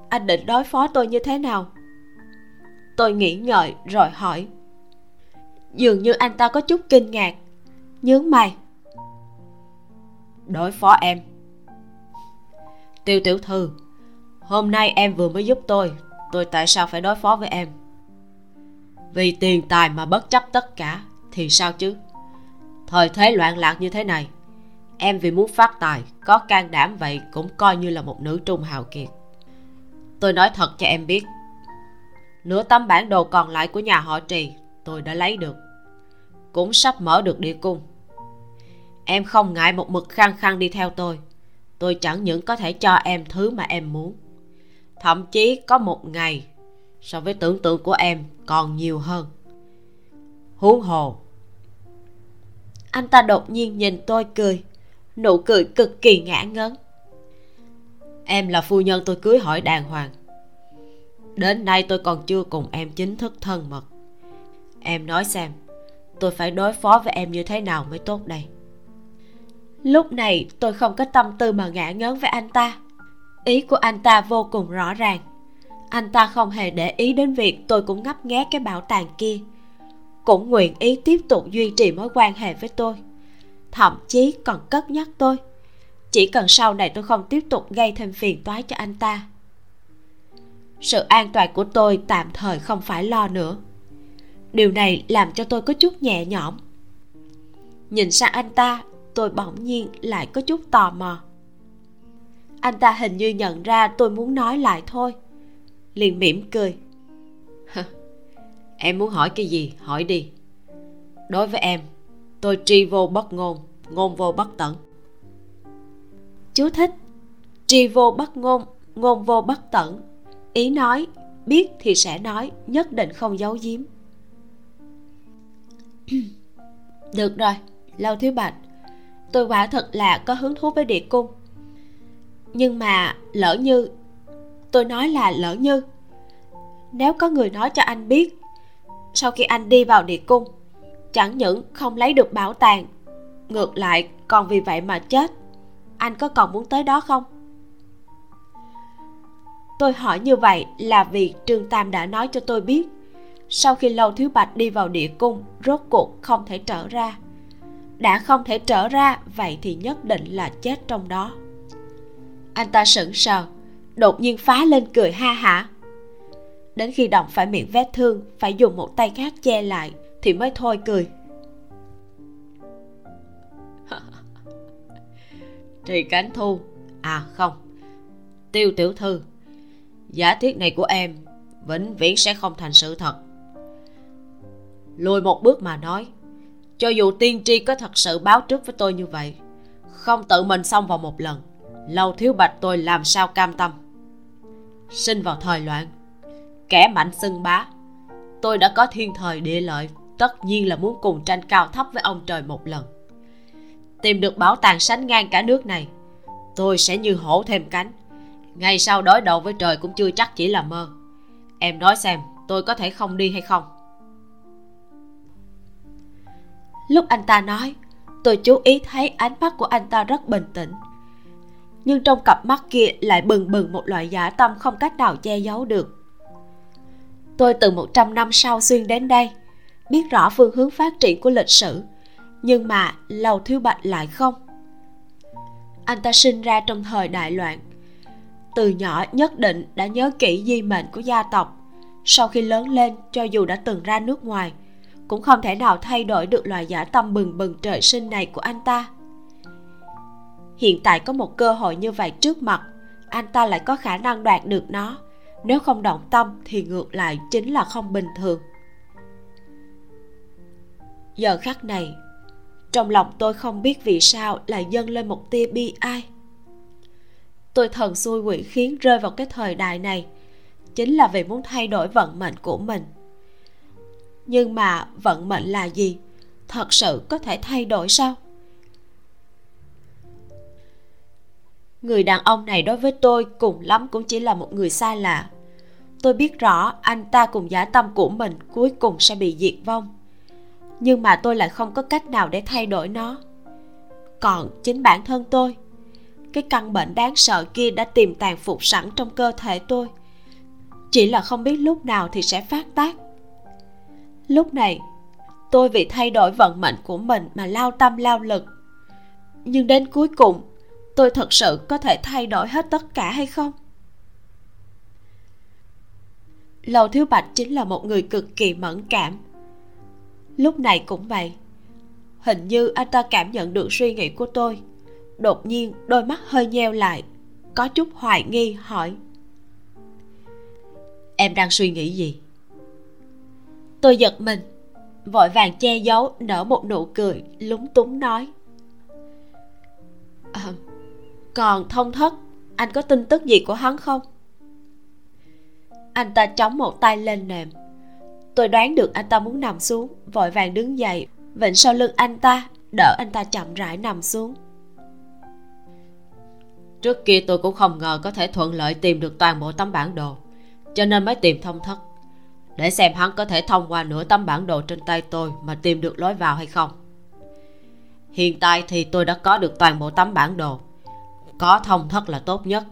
anh định đối phó tôi như thế nào? Tôi nghĩ ngợi rồi hỏi. Dường như anh ta có chút kinh ngạc. Nhướng mày. Đối phó em. Tiêu tiểu thư, hôm nay em vừa mới giúp tôi tôi tại sao phải đối phó với em? Vì tiền tài mà bất chấp tất cả, thì sao chứ? Thời thế loạn lạc như thế này, em vì muốn phát tài, có can đảm vậy cũng coi như là một nữ trung hào kiệt. Tôi nói thật cho em biết, nửa tấm bản đồ còn lại của nhà họ trì tôi đã lấy được, cũng sắp mở được địa cung. Em không ngại một mực khăng khăng đi theo tôi tôi chẳng những có thể cho em thứ mà em muốn. Thậm chí có một ngày, so với tưởng tượng của em còn nhiều hơn. Huống hồ anh ta đột nhiên nhìn tôi cười. Nụ cười cực kỳ ngã ngấn. Em là phu nhân tôi cưới hỏi đàng hoàng. Đến nay tôi còn chưa cùng em chính thức thân mật. Em nói xem, tôi phải đối phó với em như thế nào mới tốt đây? Lúc này tôi không có tâm tư mà ngã ngớn với anh ta. Ý của anh ta vô cùng rõ ràng. Anh ta không hề để ý đến việc tôi cũng ngấp nghé cái bảo tàng kia cũng nguyện ý tiếp tục duy trì mối quan hệ với tôi. Thậm chí còn cất nhắc tôi. Chỉ cần sau này tôi không tiếp tục gây thêm phiền toái cho anh ta. Sự an toàn của tôi tạm thời không phải lo nữa. Điều này làm cho tôi có chút nhẹ nhõm. Nhìn sang anh ta, tôi bỗng nhiên lại có chút tò mò. Anh ta hình như nhận ra tôi muốn nói lại thôi. Liền mỉm cười. em muốn hỏi cái gì? Hỏi đi. Đối với em tôi tri vô bất ngôn ngôn vô bất tận. Chú thích. Tri vô bất ngôn ngôn vô bất tận. Ý nói biết thì sẽ nói nhất định không giấu giếm. Được rồi lâu thiếu bạch. Tôi quả thật là có hứng thú với địa cung. Nhưng mà lỡ như tôi nói là lỡ như. Nếu có người nói cho anh biết sau khi anh đi vào địa cung, chẳng những không lấy được bảo tàng, ngược lại còn vì vậy mà chết. Anh có còn muốn tới đó không? Tôi hỏi như vậy là vì trương tam đã nói cho tôi biết. Sau khi lâu thiếu bạch đi vào địa cung, rốt cuộc không thể trở ra. Đã không thể trở ra, vậy thì nhất định là chết trong đó. Anh ta sững sờ, đột nhiên phá lên cười ha hả đến khi động phải miệng vết thương, phải dùng một tay khác che lại, thì mới thôi cười. Trì Cánh Thu. À không. Tiêu Tiểu Thư, Giả thiết này của em Vĩnh viễn sẽ không thành sự thật. Lùi một bước mà nói, Cho dù tiên tri có thật sự báo trước với tôi như vậy, Không tự mình xong vào một lần, Lâu thiếu bạch tôi làm sao cam tâm? Sinh vào thời loạn. Kẻ mạnh xưng bá. Tôi đã có thiên thời địa lợi, Tất nhiên là muốn cùng tranh cao thấp với ông trời một lần. Tìm được bảo tàng sánh ngang cả nước này, Tôi sẽ như hổ thêm cánh. Ngày sau đối đầu với trời cũng chưa chắc chỉ là mơ. Em nói xem, tôi có thể không đi hay không? Lúc anh ta nói, Tôi chú ý thấy ánh mắt của anh ta rất bình tĩnh. Nhưng trong cặp mắt kia lại bừng bừng một loại giả tâm không cách nào che giấu được. Tôi từ 100 năm sau xuyên đến đây. Biết rõ phương hướng phát triển của lịch sử, Nhưng mà Lầu Thiếu Bạch lại không. Anh ta sinh ra trong thời đại loạn. Từ nhỏ nhất định đã nhớ kỹ di mệnh của gia tộc. Sau khi lớn lên, cho dù đã từng ra nước ngoài, Cũng không thể nào thay đổi được loài giả tâm bừng bừng trời sinh này của anh ta. Hiện tại có một cơ hội như vậy trước mặt, Anh ta lại có khả năng đoạt được nó nếu không động tâm thì ngược lại chính là không bình thường. Giờ khắc này, trong lòng tôi không biết vì sao lại dâng lên một tia bi ai. Tôi thần xui quỷ khiến rơi vào cái thời đại này, chính là vì muốn thay đổi vận mệnh của mình. Nhưng mà vận mệnh là gì? Thật sự có thể thay đổi sao? Người đàn ông này đối với tôi cùng lắm cũng chỉ là một người xa lạ. Tôi biết rõ anh ta cùng giả tâm của mình cuối cùng sẽ bị diệt vong. Nhưng mà tôi lại không có cách nào để thay đổi nó. Còn chính bản thân tôi, cái căn bệnh đáng sợ kia đã tiềm tàng phục sẵn trong cơ thể tôi. Chỉ là không biết lúc nào thì sẽ phát tác. Lúc này, tôi vì thay đổi vận mệnh của mình mà lao tâm lao lực. Nhưng đến cuối cùng tôi thật sự có thể thay đổi hết tất cả hay không? Lầu thiếu bạch chính là một người cực kỳ mẫn cảm. Lúc này cũng vậy hình như anh ta cảm nhận được suy nghĩ của tôi. Đột nhiên đôi mắt hơi nheo lại có chút hoài nghi hỏi. Em đang suy nghĩ gì? Tôi giật mình vội vàng che giấu nở một nụ cười lúng túng nói. À, còn thông thất, anh có tin tức gì của hắn không? Anh ta chống một tay lên nệm. Tôi đoán được anh ta muốn nằm xuống, vội vàng đứng dậy. Vịnh sau lưng anh ta, đỡ anh ta chậm rãi nằm xuống. Trước kia tôi cũng không ngờ có thể thuận lợi tìm được toàn bộ tấm bản đồ, cho nên mới tìm thông thất. Để xem hắn có thể thông qua nửa tấm bản đồ trên tay tôi mà tìm được lối vào hay không. Hiện tại thì tôi đã có được toàn bộ tấm bản đồ có thông thất là tốt nhất.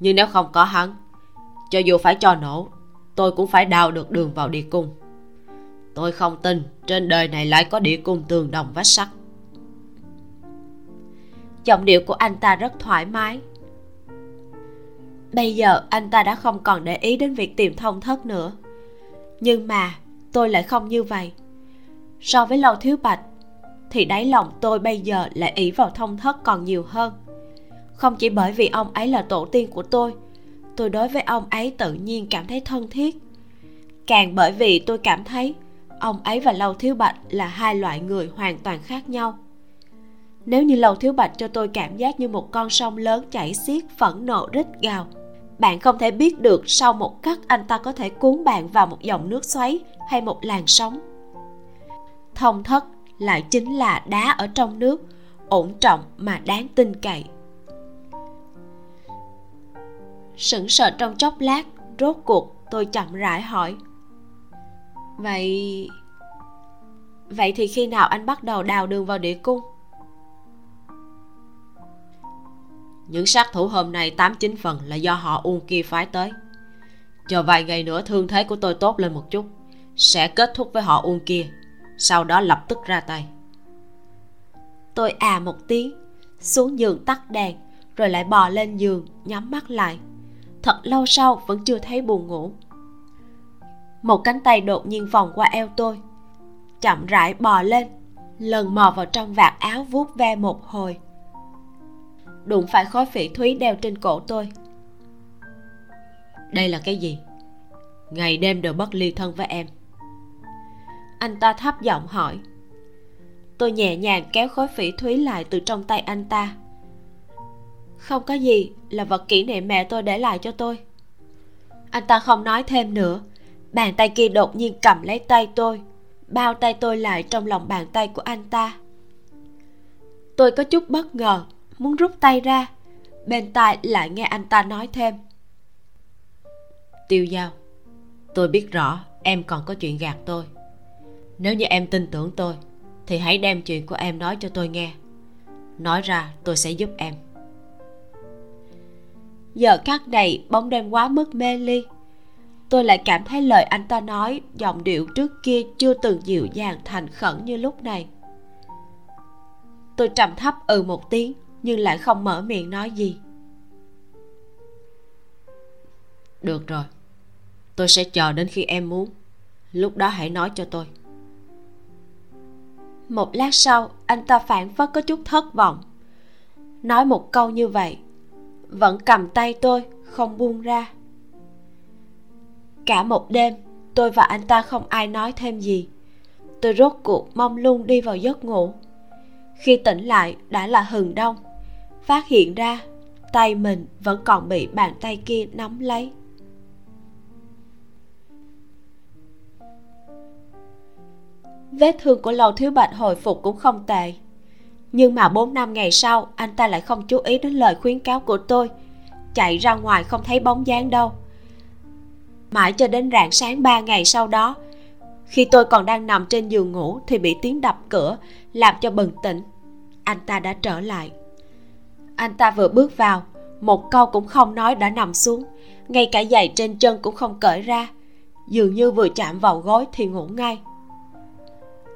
Nhưng nếu không có hắn, cho dù phải cho nổ, tôi cũng phải đào được đường vào địa cung. Tôi không tin trên đời này lại có địa cung tường đồng vách sắt. Giọng điệu của anh ta rất thoải mái. Bây giờ anh ta đã không còn để ý đến việc tìm thông thất nữa. Nhưng mà tôi lại không như vậy. So với lâu thiếu bạch, thì đáy lòng tôi bây giờ lại ý vào thông thất còn nhiều hơn không chỉ bởi vì ông ấy là tổ tiên của tôi tôi đối với ông ấy tự nhiên cảm thấy thân thiết. Càng bởi vì tôi cảm thấy ông ấy và lâu thiếu bạch là hai loại người hoàn toàn khác nhau. Nếu như lâu thiếu bạch cho tôi cảm giác như một con sông lớn chảy xiết, phẫn nộ, rít gào, bạn không thể biết được sau một khắc anh ta có thể cuốn bạn vào một dòng nước xoáy hay một làn sóng. Thông thất lại chính là đá ở trong nước, ổn trọng mà đáng tin cậy sững sờ trong chốc lát, rốt cuộc tôi chậm rãi hỏi. Vậy vậy thì khi nào anh bắt đầu đào đường vào địa cung? Những sát thủ hôm nay tám chín phần là do họ uông kia phái tới. Chờ vài ngày nữa thương thế của tôi tốt lên một chút, sẽ kết thúc với họ uông kia, sau đó lập tức ra tay. Tôi à một tiếng, xuống giường tắt đèn, rồi lại bò lên giường, nhắm mắt lại thật lâu sau vẫn chưa thấy buồn ngủ. Một cánh tay đột nhiên vòng qua eo tôi chậm rãi bò lên lần mò vào trong vạt áo vuốt ve một hồi. Đụng phải khói phỉ thúy đeo trên cổ tôi. Đây là cái gì? Ngày đêm đều bất ly thân với em. Anh ta thấp giọng hỏi. Tôi nhẹ nhàng kéo khối phỉ thúy lại từ trong tay anh ta không có gì, là vật kỷ niệm mẹ tôi để lại cho tôi. Anh ta không nói thêm nữa. Bàn tay kia đột nhiên cầm lấy tay tôi, bao tay tôi lại trong lòng bàn tay của anh ta. Tôi có chút bất ngờ, muốn rút tay ra. Bên tai lại nghe anh ta nói thêm. Tiêu giao, tôi biết rõ em còn có chuyện gạt tôi. Nếu như em tin tưởng tôi, thì hãy đem chuyện của em nói cho tôi nghe. Nói ra tôi sẽ giúp em giờ khắc này bóng đêm quá mức mê ly. Tôi lại cảm thấy lời anh ta nói giọng điệu trước kia chưa từng dịu dàng thành khẩn như lúc này. Tôi trầm thấp ừ một tiếng nhưng lại không mở miệng nói gì. Được rồi tôi sẽ chờ đến khi em muốn. Lúc đó hãy nói cho tôi. Một lát sau anh ta phản phất có chút thất vọng. Nói một câu như vậy vẫn cầm tay tôi, không buông ra. Cả một đêm, tôi và anh ta không ai nói thêm gì. Tôi rốt cuộc mong lung đi vào giấc ngủ. Khi tỉnh lại đã là hừng đông. Phát hiện ra, tay mình vẫn còn bị bàn tay kia nắm lấy. Vết thương của lầu thiếu bạch hồi phục cũng không tệ nhưng mà bốn năm ngày sau, anh ta lại không chú ý đến lời khuyến cáo của tôi. Chạy ra ngoài không thấy bóng dáng đâu. Mãi cho đến rạng sáng ba ngày sau đó, khi tôi còn đang nằm trên giường ngủ thì bị tiếng đập cửa, làm cho bừng tỉnh. Anh ta đã trở lại. Anh ta vừa bước vào, một câu cũng không nói đã nằm xuống. Ngay cả giày trên chân cũng không cởi ra. Dường như vừa chạm vào gối thì ngủ ngay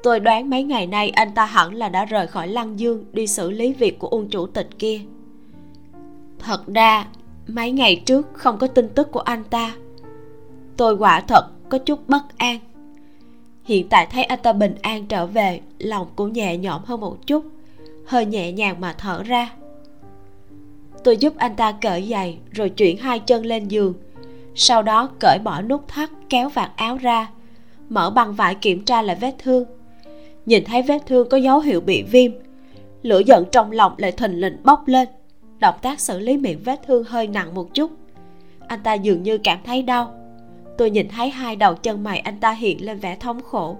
tôi đoán mấy ngày nay anh ta hẳn là đã rời khỏi lăng dương đi xử lý việc của ung chủ tịch kia. Thật ra, mấy ngày trước không có tin tức của anh ta. Tôi quả thật có chút bất an. Hiện tại thấy anh ta bình an trở về, lòng cũng nhẹ nhõm hơn một chút, hơi nhẹ nhàng mà thở ra. Tôi giúp anh ta cởi giày rồi chuyển hai chân lên giường, sau đó cởi bỏ nút thắt kéo vạt áo ra, mở bằng vải kiểm tra lại vết thương nhìn thấy vết thương có dấu hiệu bị viêm, lửa giận trong lòng lại thình lình bốc lên. Động tác xử lý miệng vết thương hơi nặng một chút. Anh ta dường như cảm thấy đau. Tôi nhìn thấy hai đầu chân mày anh ta hiện lên vẻ thống khổ.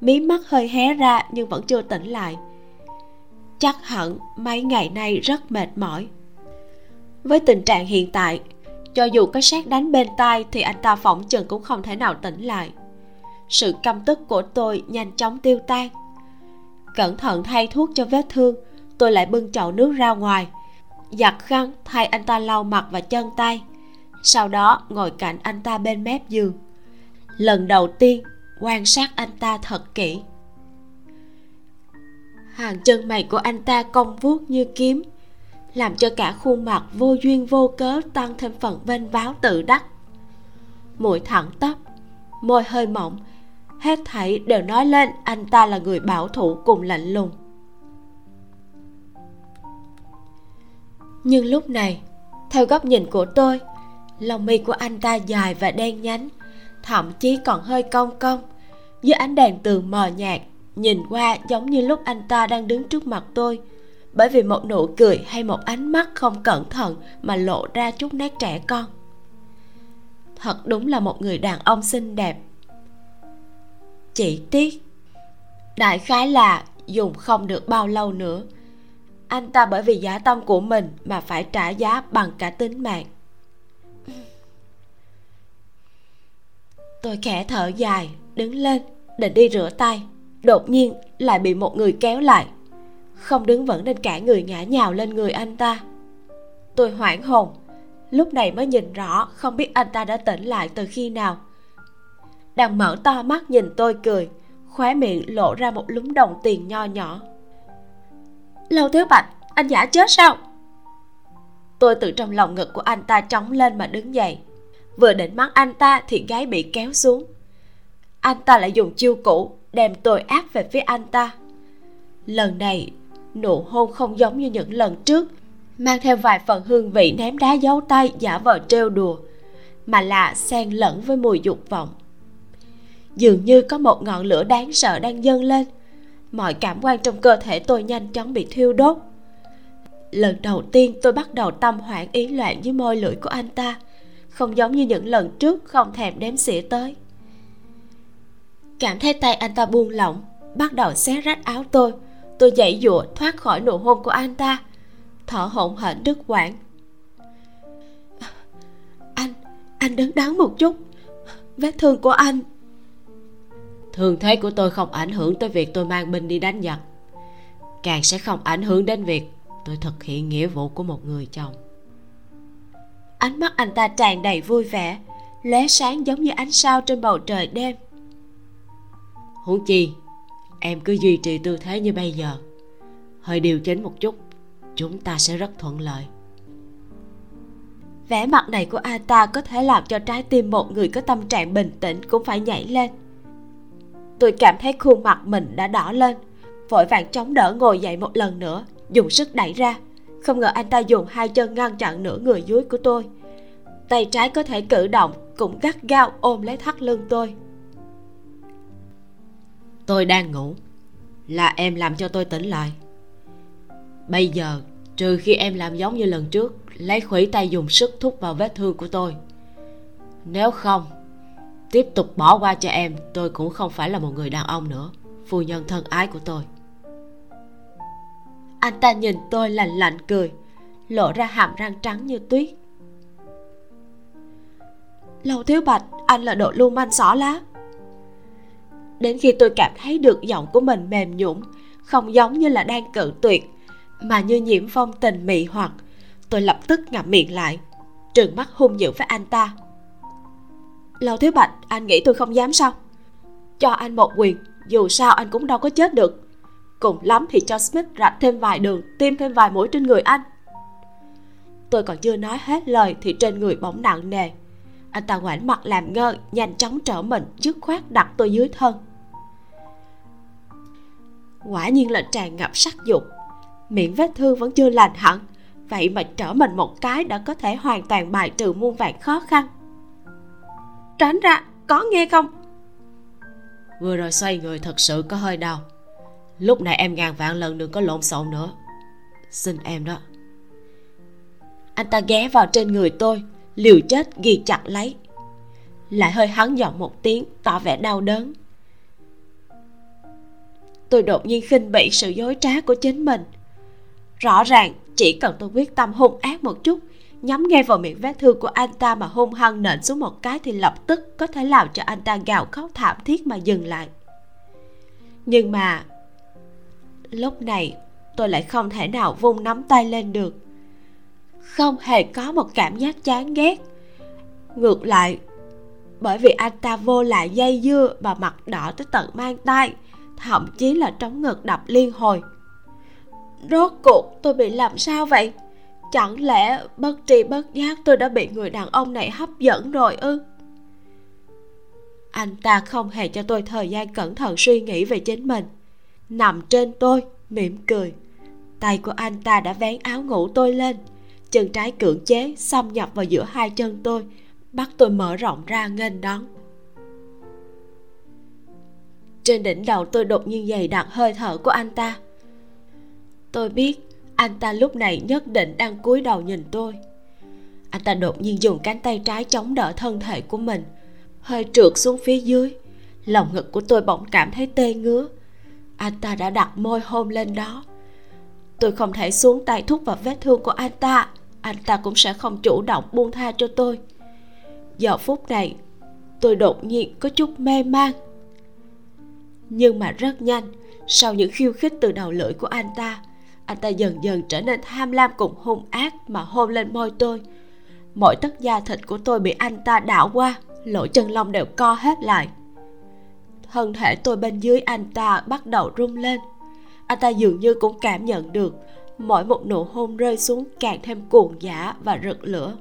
Mí mắt hơi hé ra nhưng vẫn chưa tỉnh lại. Chắc hẳn mấy ngày nay rất mệt mỏi. Với tình trạng hiện tại, cho dù có sát đánh bên tai thì anh ta phỏng chừng cũng không thể nào tỉnh lại sự căm tức của tôi nhanh chóng tiêu tan. Cẩn thận thay thuốc cho vết thương, tôi lại bưng chậu nước ra ngoài. Giặt khăn, thay anh ta lau mặt và chân tay. Sau đó, ngồi cạnh anh ta bên mép giường. Lần đầu tiên, quan sát anh ta thật kỹ. Hàng chân mày của anh ta cong vuốt như kiếm, làm cho cả khuôn mặt vô duyên vô cớ tăng thêm phần vênh váo tự đắc. Mũi thẳng tắp, môi hơi mỏng hết thảy đều nói lên anh ta là người bảo thủ cùng lạnh lùng. Nhưng lúc này, theo góc nhìn của tôi lông mi của anh ta dài và đen nhánh, thậm chí còn hơi cong cong, dưới ánh đèn tường mờ nhạt, nhìn qua giống như lúc anh ta đang đứng trước mặt tôi, bởi vì một nụ cười hay một ánh mắt không cẩn thận mà lộ ra chút nét trẻ con. Thật đúng là một người đàn ông xinh đẹp chỉ tiếc đại khái là dùng không được bao lâu nữa. Anh ta bởi vì giả tâm của mình mà phải trả giá bằng cả tính mạng. Tôi khẽ thở dài, đứng lên, định đi rửa tay. Đột nhiên lại bị một người kéo lại. Không đứng vững nên cả người ngã nhào lên người anh ta. Tôi hoảng hồn, lúc này mới nhìn rõ không biết anh ta đã tỉnh lại từ khi nào đang mở to mắt nhìn tôi cười, khóe miệng lộ ra một lúm đồng tiền nho nhỏ. Lâu thiếu bạch, anh giả chết sao? Tôi từ trong lòng ngực của anh ta trống lên mà đứng dậy. Vừa định mắng anh ta thì gái bị kéo xuống. Anh ta lại dùng chiêu cũ, đem tôi áp về phía anh ta. Lần này, nụ hôn không giống như những lần trước, mang theo vài phần hương vị ném đá giấu tay, giả vờ trêu đùa, mà là xen lẫn với mùi dục vọng dường như có một ngọn lửa đáng sợ đang dâng lên. Mọi cảm quan trong cơ thể tôi nhanh chóng bị thiêu đốt. Lần đầu tiên tôi bắt đầu tâm hoảng ý loạn với môi lưỡi của anh ta. Không giống như những lần trước không thèm đếm xỉa tới. Cảm thấy tay anh ta buông lỏng, bắt đầu xé rách áo tôi. Tôi dậy dụa thoát khỏi nụ hôn của anh ta. Thở hổn hển đứt quãng. Anh anh đứng đắn một chút. Vết thương của anh thường thế của tôi không ảnh hưởng tới việc tôi mang binh đi đánh giặc. Càng sẽ không ảnh hưởng đến việc tôi thực hiện nghĩa vụ của một người chồng. Ánh mắt anh ta tràn đầy vui vẻ, lóe sáng giống như ánh sao trên bầu trời đêm. Huống chi, em cứ duy trì tư thế như bây giờ. Hơi điều chỉnh một chút, chúng ta sẽ rất thuận lợi. Vẻ mặt này của anh ta có thể làm cho trái tim một người có tâm trạng bình tĩnh cũng phải nhảy lên tôi cảm thấy khuôn mặt mình đã đỏ lên. Vội vàng chống đỡ ngồi dậy một lần nữa, dùng sức đẩy ra. Không ngờ anh ta dùng hai chân ngăn chặn nửa người dưới của tôi. Tay trái có thể cử động cũng gắt gao ôm lấy thắt lưng tôi. Tôi đang ngủ. Là em làm cho tôi tỉnh lại. Bây giờ, trừ khi em làm giống như lần trước, lấy khuỷu tay dùng sức thúc vào vết thương của tôi. Nếu không tiếp tục bỏ qua cho em, tôi cũng không phải là một người đàn ông nữa. Phu nhân thân ái của tôi. Anh ta nhìn tôi lạnh lạnh cười, lộ ra hàm răng trắng như tuyết. Lâu thiếu bạch, anh là độ lưu manh xỏ lá. Đến khi tôi cảm thấy được giọng của mình mềm nhũn, không giống như là đang cự tuyệt, mà như nhiễm phong tình mị hoặc, tôi lập tức ngậm miệng lại, trừng mắt hung dữ với anh ta lâu thiếu bạch, anh nghĩ tôi không dám sao? Cho anh một quyền, dù sao anh cũng đâu có chết được. Cùng lắm thì cho smith rạch thêm vài đường, tiêm thêm vài mũi trên người anh. Tôi còn chưa nói hết lời thì trên người bỗng nặng nề. Anh ta ngoảnh mặt làm ngơ, nhanh chóng trở mình, dứt khoát đặt tôi dưới thân. Quả nhiên là tràn ngập sắc dục. Miệng vết thương vẫn chưa lành hẳn, vậy mà trở mình một cái đã có thể hoàn toàn bài trừ muôn vạn khó khăn tránh ra, có nghe không? Vừa rồi xoay người thật sự có hơi đau. Lúc này em ngàn vạn lần đừng có lộn xộn nữa. Xin em đó. Anh ta ghé vào trên người tôi, liều chết ghi chặt lấy. Lại hơi hắn giọng một tiếng, tỏ vẻ đau đớn. Tôi đột nhiên khinh bỉ sự dối trá của chính mình. Rõ ràng chỉ cần tôi quyết tâm hung ác một chút nhắm ngay vào miệng vết thương của anh ta mà hung hăng nện xuống một cái thì lập tức có thể làm cho anh ta gào khóc thảm thiết mà dừng lại. Nhưng mà, lúc này tôi lại không thể nào vung nắm tay lên được. Không hề có một cảm giác chán ghét. Ngược lại, bởi vì anh ta vô lại dây dưa và mặt đỏ tới tận mang tay, thậm chí là trống ngực đập liên hồi. Rốt cuộc tôi bị làm sao vậy? Chẳng lẽ bất tri bất giác tôi đã bị người đàn ông này hấp dẫn rồi ư? Anh ta không hề cho tôi thời gian cẩn thận suy nghĩ về chính mình. Nằm trên tôi, mỉm cười. Tay của anh ta đã vén áo ngủ tôi lên. Chân trái cưỡng chế xâm nhập vào giữa hai chân tôi, bắt tôi mở rộng ra nghênh đón. Trên đỉnh đầu tôi đột nhiên dày đặc hơi thở của anh ta. Tôi biết anh ta lúc này nhất định đang cúi đầu nhìn tôi. Anh ta đột nhiên dùng cánh tay trái chống đỡ thân thể của mình, hơi trượt xuống phía dưới. Lòng ngực của tôi bỗng cảm thấy tê ngứa. Anh ta đã đặt môi hôn lên đó. Tôi không thể xuống tay thúc vào vết thương của anh ta. Anh ta cũng sẽ không chủ động buông tha cho tôi. Giờ phút này, tôi đột nhiên có chút mê man. Nhưng mà rất nhanh, sau những khiêu khích từ đầu lưỡi của anh ta anh ta dần dần trở nên tham lam cùng hung ác mà hôn lên môi tôi. Mỗi tấc da thịt của tôi bị anh ta đảo qua, lỗ chân lông đều co hết lại. Thân thể tôi bên dưới anh ta bắt đầu rung lên. Anh ta dường như cũng cảm nhận được mỗi một nụ hôn rơi xuống càng thêm cuồng dã và rực lửa.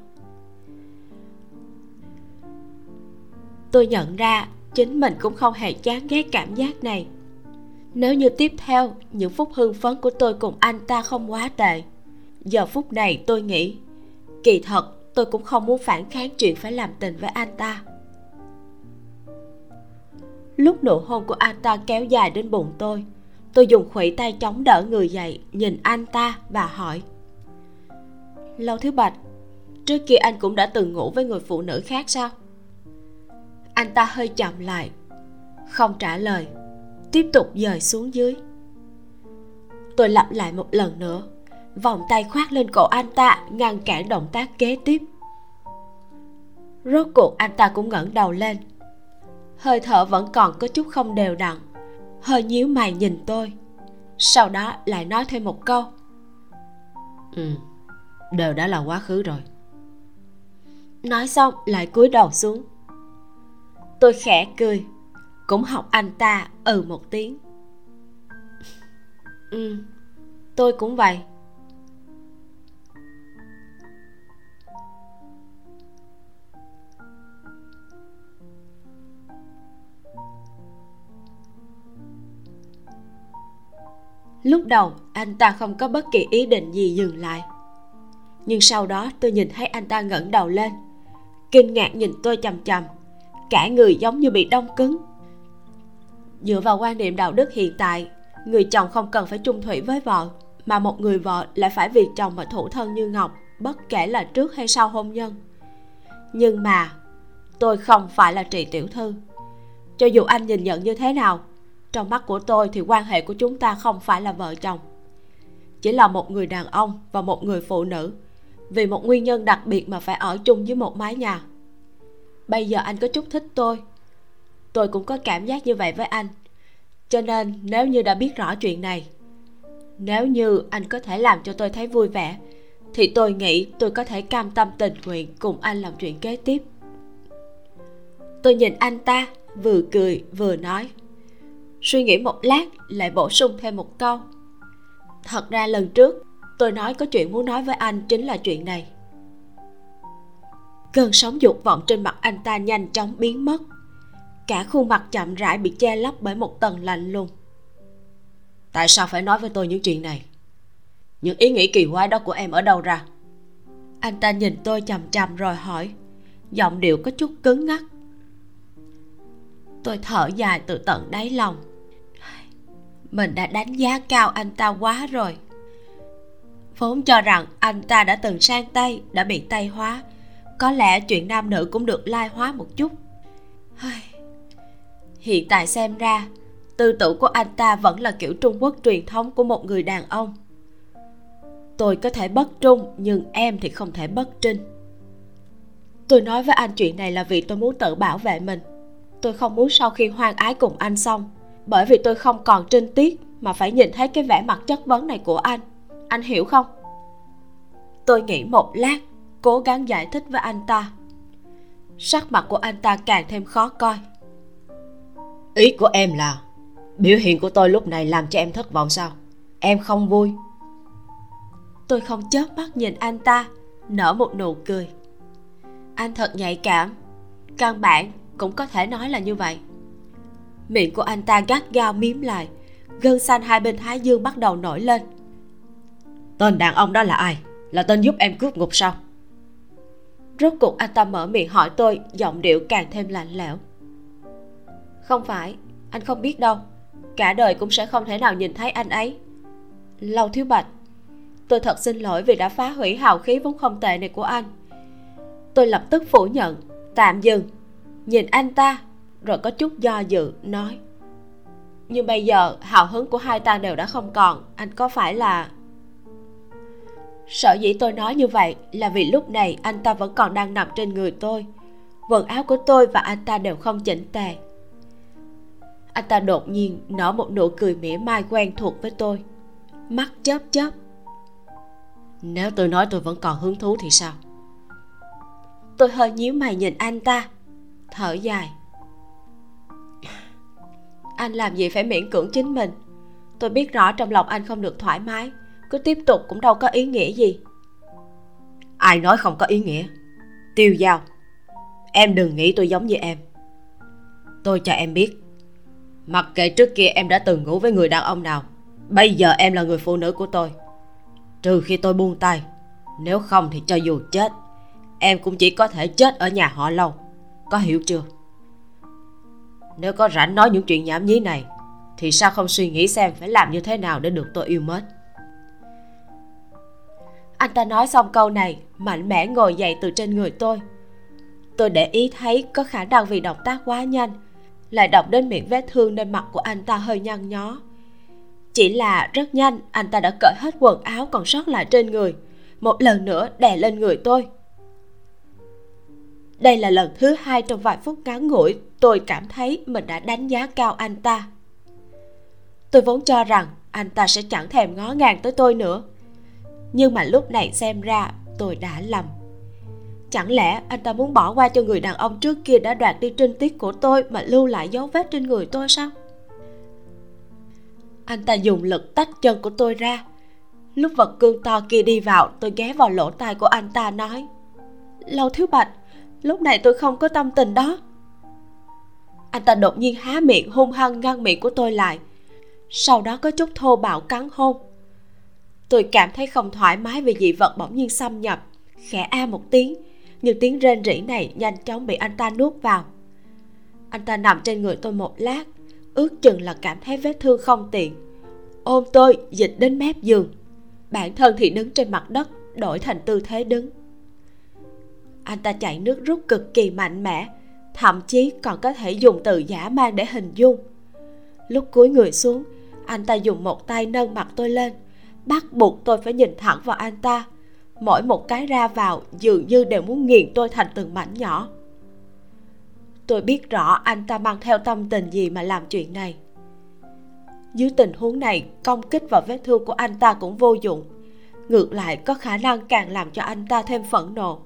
Tôi nhận ra chính mình cũng không hề chán ghét cảm giác này nếu như tiếp theo, những phút hưng phấn của tôi cùng anh ta không quá tệ. Giờ phút này tôi nghĩ, kỳ thật, tôi cũng không muốn phản kháng chuyện phải làm tình với anh ta. Lúc nụ hôn của anh ta kéo dài đến bụng tôi tôi dùng khuỷu tay chống đỡ người dậy, nhìn anh ta và hỏi. Lâu thứ bạch, trước kia anh cũng đã từng ngủ với người phụ nữ khác sao? Anh ta hơi chậm lại, không trả lời tiếp tục dời xuống dưới. Tôi lặp lại một lần nữa vòng tay khoác lên cổ anh ta ngăn cản động tác kế tiếp. Rốt cuộc anh ta cũng ngẩng đầu lên. Hơi thở vẫn còn có chút không đều đặn hơi nhíu mày nhìn tôi sau đó lại nói thêm một câu. Ừ đều đã là quá khứ rồi. Nói xong lại cúi đầu xuống. Tôi khẽ cười cũng học anh ta ừ một tiếng. Ừ tôi cũng vậy. Lúc đầu, anh ta không có bất kỳ ý định gì dừng lại. Nhưng sau đó, tôi nhìn thấy anh ta ngẩng đầu lên. Kinh ngạc nhìn tôi chằm chằm. Cả người giống như bị đông cứng dựa vào quan niệm đạo đức hiện tại, người chồng không cần phải trung thủy với vợ, mà một người vợ lại phải vì chồng mà thủ thân như ngọc, bất kể là trước hay sau hôn nhân. Nhưng mà, tôi không phải là trị tiểu thư. Cho dù anh nhìn nhận như thế nào, trong mắt của tôi thì quan hệ của chúng ta không phải là vợ chồng. Chỉ là một người đàn ông và một người phụ nữ, vì một nguyên nhân đặc biệt mà phải ở chung với một mái nhà. Bây giờ anh có chút thích tôi tôi cũng có cảm giác như vậy với anh. Cho nên, nếu như đã biết rõ chuyện này, nếu như anh có thể làm cho tôi thấy vui vẻ, thì tôi nghĩ tôi có thể cam tâm tình nguyện cùng anh làm chuyện kế tiếp. Tôi nhìn anh ta, vừa cười, vừa nói. Suy nghĩ một lát, lại bổ sung thêm một câu. Thật ra lần trước, tôi nói có chuyện muốn nói với anh chính là chuyện này. Cơn sóng dục vọng trên mặt anh ta nhanh chóng biến mất cả khuôn mặt chậm rãi bị che lấp bởi một tầng lạnh lùng. Tại sao phải nói với tôi những chuyện này? Những ý nghĩ kỳ quái đó của em ở đâu ra? Anh ta nhìn tôi chằm chằm rồi hỏi, giọng điệu có chút cứng ngắc tôi thở dài từ tận đáy lòng. Mình đã đánh giá cao anh ta quá rồi. Vốn cho rằng anh ta đã từng sang tay, đã bị tay hóa. Có lẽ chuyện nam nữ cũng được lai hóa một chút hiện tại xem ra, tư tưởng của anh ta vẫn là kiểu trung quốc truyền thống của một người đàn ông. Tôi có thể bất trung, nhưng em thì không thể bất trinh. Tôi nói với anh chuyện này là vì tôi muốn tự bảo vệ mình. Tôi không muốn sau khi hoang ái cùng anh xong, bởi vì tôi không còn trinh tiết mà phải nhìn thấy cái vẻ mặt chất vấn này của anh. Anh hiểu không? Tôi nghĩ một lát, cố gắng giải thích với anh ta. Sắc mặt của anh ta càng thêm khó coi ý của em là biểu hiện của tôi lúc này làm cho em thất vọng sao? Em không vui. Tôi không chớp mắt nhìn anh ta nở một nụ cười. Anh thật nhạy cảm. Căn bản cũng có thể nói là như vậy. Miệng của anh ta gắt gao miếm lại gân xanh hai bên thái dương bắt đầu nổi lên. Tên đàn ông đó là ai? Là tên giúp em cướp ngục sao? Rốt cuộc anh ta mở miệng hỏi tôi giọng điệu càng thêm lạnh lẽo không phải, anh không biết đâu. Cả đời cũng sẽ không thể nào nhìn thấy anh ấy. Lâu thiếu bạch, tôi thật xin lỗi vì đã phá hủy hào khí vốn không tệ này của anh. Tôi lập tức phủ nhận, tạm dừng, nhìn anh ta, rồi có chút do dự, nói. Nhưng bây giờ, hào hứng của hai ta đều đã không còn, anh có phải là sở dĩ tôi nói như vậy là vì lúc này anh ta vẫn còn đang nằm trên người tôi. Quần áo của tôi và anh ta đều không chỉnh tề anh ta đột nhiên nở một nụ cười mỉa mai quen thuộc với tôi. Mắt chớp chớp. Nếu tôi nói tôi vẫn còn hứng thú thì sao? Tôi hơi nhíu mày nhìn anh ta. Thở dài. Anh làm gì phải miễn cưỡng chính mình? Tôi biết rõ trong lòng anh không được thoải mái. Cứ tiếp tục cũng đâu có ý nghĩa gì. Ai nói không có ý nghĩa? Tiêu giao em đừng nghĩ tôi giống như em. Tôi cho em biết mặc kệ trước kia em đã từng ngủ với người đàn ông nào, bây giờ em là người phụ nữ của tôi. Trừ khi tôi buông tay, nếu không thì cho dù chết, em cũng chỉ có thể chết ở nhà họ lâu. Có hiểu chưa? Nếu có rảnh nói những chuyện nhảm nhí này, thì sao không suy nghĩ xem phải làm như thế nào để được tôi yêu mến? Anh ta nói xong câu này, mạnh mẽ ngồi dậy từ trên người tôi. Tôi để ý thấy có khả năng vì động tác quá nhanh lại động đến miệng vết thương nên mặt của anh ta hơi nhăn nhó. Chỉ là rất nhanh, anh ta đã cởi hết quần áo còn sót lại trên người. Một lần nữa đè lên người tôi. Đây là lần thứ hai trong vài phút ngắn ngủi tôi cảm thấy mình đã đánh giá cao anh ta. Tôi vốn cho rằng anh ta sẽ chẳng thèm ngó ngàng tới tôi nữa. Nhưng mà lúc này xem ra tôi đã lầm chẳng lẽ anh ta muốn bỏ qua cho người đàn ông trước kia đã đoạt đi trinh tiết của tôi mà lưu lại dấu vết trên người tôi sao? Anh ta dùng lực tách chân của tôi ra. Lúc vật cương to kia đi vào, tôi ghé vào lỗ tai của anh ta nói, lâu thiếu bạch, lúc này tôi không có tâm tình đó. Anh ta đột nhiên há miệng, hung hăng ngăn miệng của tôi lại. Sau đó có chút thô bạo cắn hôn. Tôi cảm thấy không thoải mái vì dị vật bỗng nhiên xâm nhập, khẽ a một tiếng nhưng tiếng rên rỉ này nhanh chóng bị anh ta nuốt vào. Anh ta nằm trên người tôi một lát, ước chừng là cảm thấy vết thương không tiện. Ôm tôi, dịch đến mép giường. Bản thân thì đứng trên mặt đất, đổi thành tư thế đứng. Anh ta chạy nước rút cực kỳ mạnh mẽ, thậm chí còn có thể dùng từ giả mang để hình dung. Lúc cúi người xuống, anh ta dùng một tay nâng mặt tôi lên, bắt buộc tôi phải nhìn thẳng vào anh ta mỗi một cái ra vào dường như đều muốn nghiền tôi thành từng mảnh nhỏ. Tôi biết rõ anh ta mang theo tâm tình gì mà làm chuyện này. Dưới tình huống này, công kích vào vết thương của anh ta cũng vô dụng. Ngược lại, có khả năng càng làm cho anh ta thêm phẫn nộ.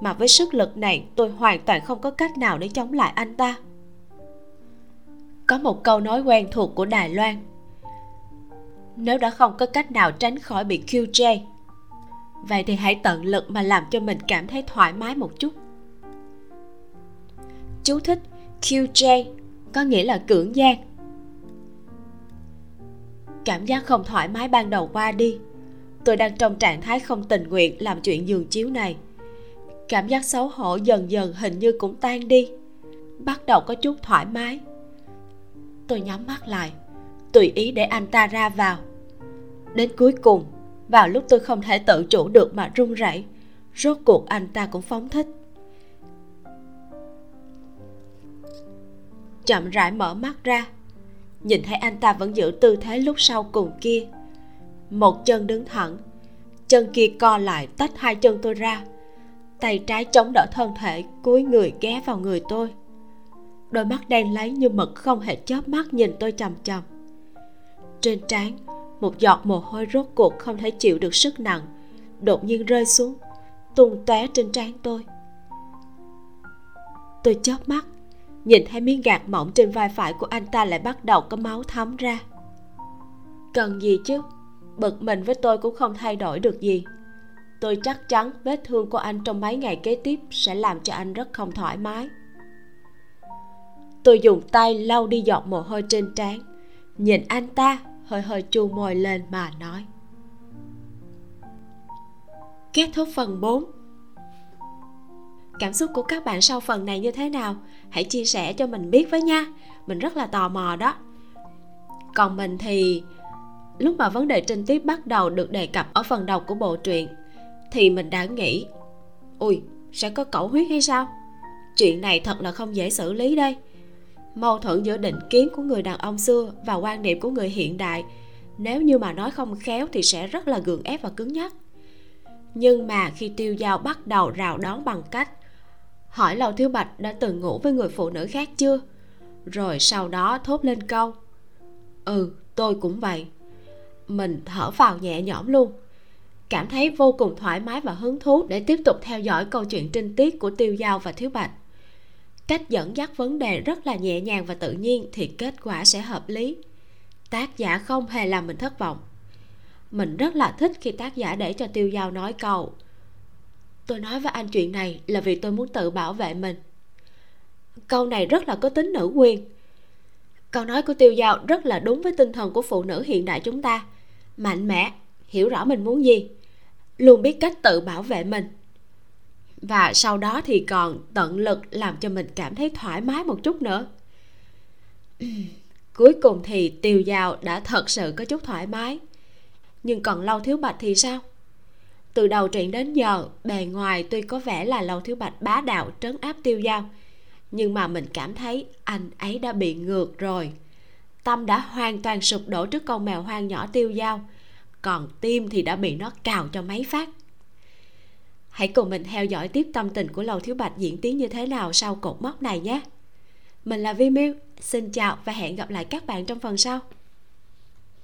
Mà với sức lực này, tôi hoàn toàn không có cách nào để chống lại anh ta. Có một câu nói quen thuộc của đài loan. Nếu đã không có cách nào tránh khỏi bị qj vậy thì hãy tận lực mà làm cho mình cảm thấy thoải mái một chút. Chú thích qj có nghĩa là cưỡng gian. Cảm giác không thoải mái ban đầu qua đi. Tôi đang trong trạng thái không tình nguyện làm chuyện giường chiếu này. Cảm giác xấu hổ dần dần hình như cũng tan đi. Bắt đầu có chút thoải mái. Tôi nhắm mắt lại, tùy ý để anh ta ra vào. Đến cuối cùng vào lúc tôi không thể tự chủ được mà run rẩy, rốt cuộc anh ta cũng phóng thích. Chậm rãi mở mắt ra, nhìn thấy anh ta vẫn giữ tư thế lúc sau cùng kia. Một chân đứng thẳng, chân kia co lại tách hai chân tôi ra. Tay trái chống đỡ thân thể, cúi người ghé vào người tôi. Đôi mắt đen lấy như mực không hề chớp mắt nhìn tôi chằm chằm. Trên trán một giọt mồ hôi rốt cuộc không thể chịu được sức nặng. Đột nhiên rơi xuống, tung tóe trên trán tôi. Tôi chớp mắt, nhìn thấy miếng gạt mỏng trên vai phải của anh ta lại bắt đầu có máu thấm ra. Cần gì chứ? Bực mình với tôi cũng không thay đổi được gì. Tôi chắc chắn vết thương của anh trong mấy ngày kế tiếp sẽ làm cho anh rất không thoải mái. Tôi dùng tay lau đi giọt mồ hôi trên trán, nhìn anh ta hơi hơi chu môi lên mà nói. Kết thúc phần 4 cảm xúc của các bạn sau phần này như thế nào? Hãy chia sẻ cho mình biết với nha. Mình rất là tò mò đó. Còn mình thì lúc mà vấn đề trinh tiết bắt đầu được đề cập ở phần đầu của bộ truyện, thì mình đã nghĩ ui sẽ có cẩu huyết hay sao? Chuyện này thật là không dễ xử lý đây mâu thuẫn giữa định kiến của người đàn ông xưa và quan niệm của người hiện đại. Nếu như mà nói không khéo thì sẽ rất là gượng ép và cứng nhắc. Nhưng mà khi tiêu giao bắt đầu rào đón bằng cách hỏi Lầu thiếu bạch đã từng ngủ với người phụ nữ khác chưa? Rồi sau đó thốt lên câu ừ tôi cũng vậy. Mình thở vào nhẹ nhõm luôn. Cảm thấy vô cùng thoải mái và hứng thú để tiếp tục theo dõi câu chuyện trinh tiết của tiêu giao và thiếu bạch cách dẫn dắt vấn đề rất là nhẹ nhàng và tự nhiên thì kết quả sẽ hợp lý. Tác giả không hề làm mình thất vọng. Mình rất là thích khi tác giả để cho tiêu giao nói câu, tôi nói với anh chuyện này là vì tôi muốn tự bảo vệ mình. Câu này rất là có tính nữ quyền. Câu nói của tiêu giao rất là đúng với tinh thần của phụ nữ hiện đại chúng ta. Mạnh mẽ, hiểu rõ mình muốn gì. Luôn biết cách tự bảo vệ mình và sau đó thì còn tận lực làm cho mình cảm thấy thoải mái một chút nữa. Cuối cùng thì tiêu dao đã thật sự có chút thoải mái. Nhưng còn lâu thiếu bạch thì sao? Từ đầu truyện đến giờ, bề ngoài tuy có vẻ là lâu thiếu bạch bá đạo trấn áp tiêu dao nhưng mà mình cảm thấy anh ấy đã bị ngược rồi. Tâm đã hoàn toàn sụp đổ trước con mèo hoang nhỏ tiêu dao còn tim thì đã bị nó cào cho mấy phát hãy cùng mình theo dõi tiếp tâm tình của lầu thiếu bạch diễn tiến như thế nào sau cột mốc này nhé. Mình là vi miu xin chào và hẹn gặp lại các bạn trong phần sau.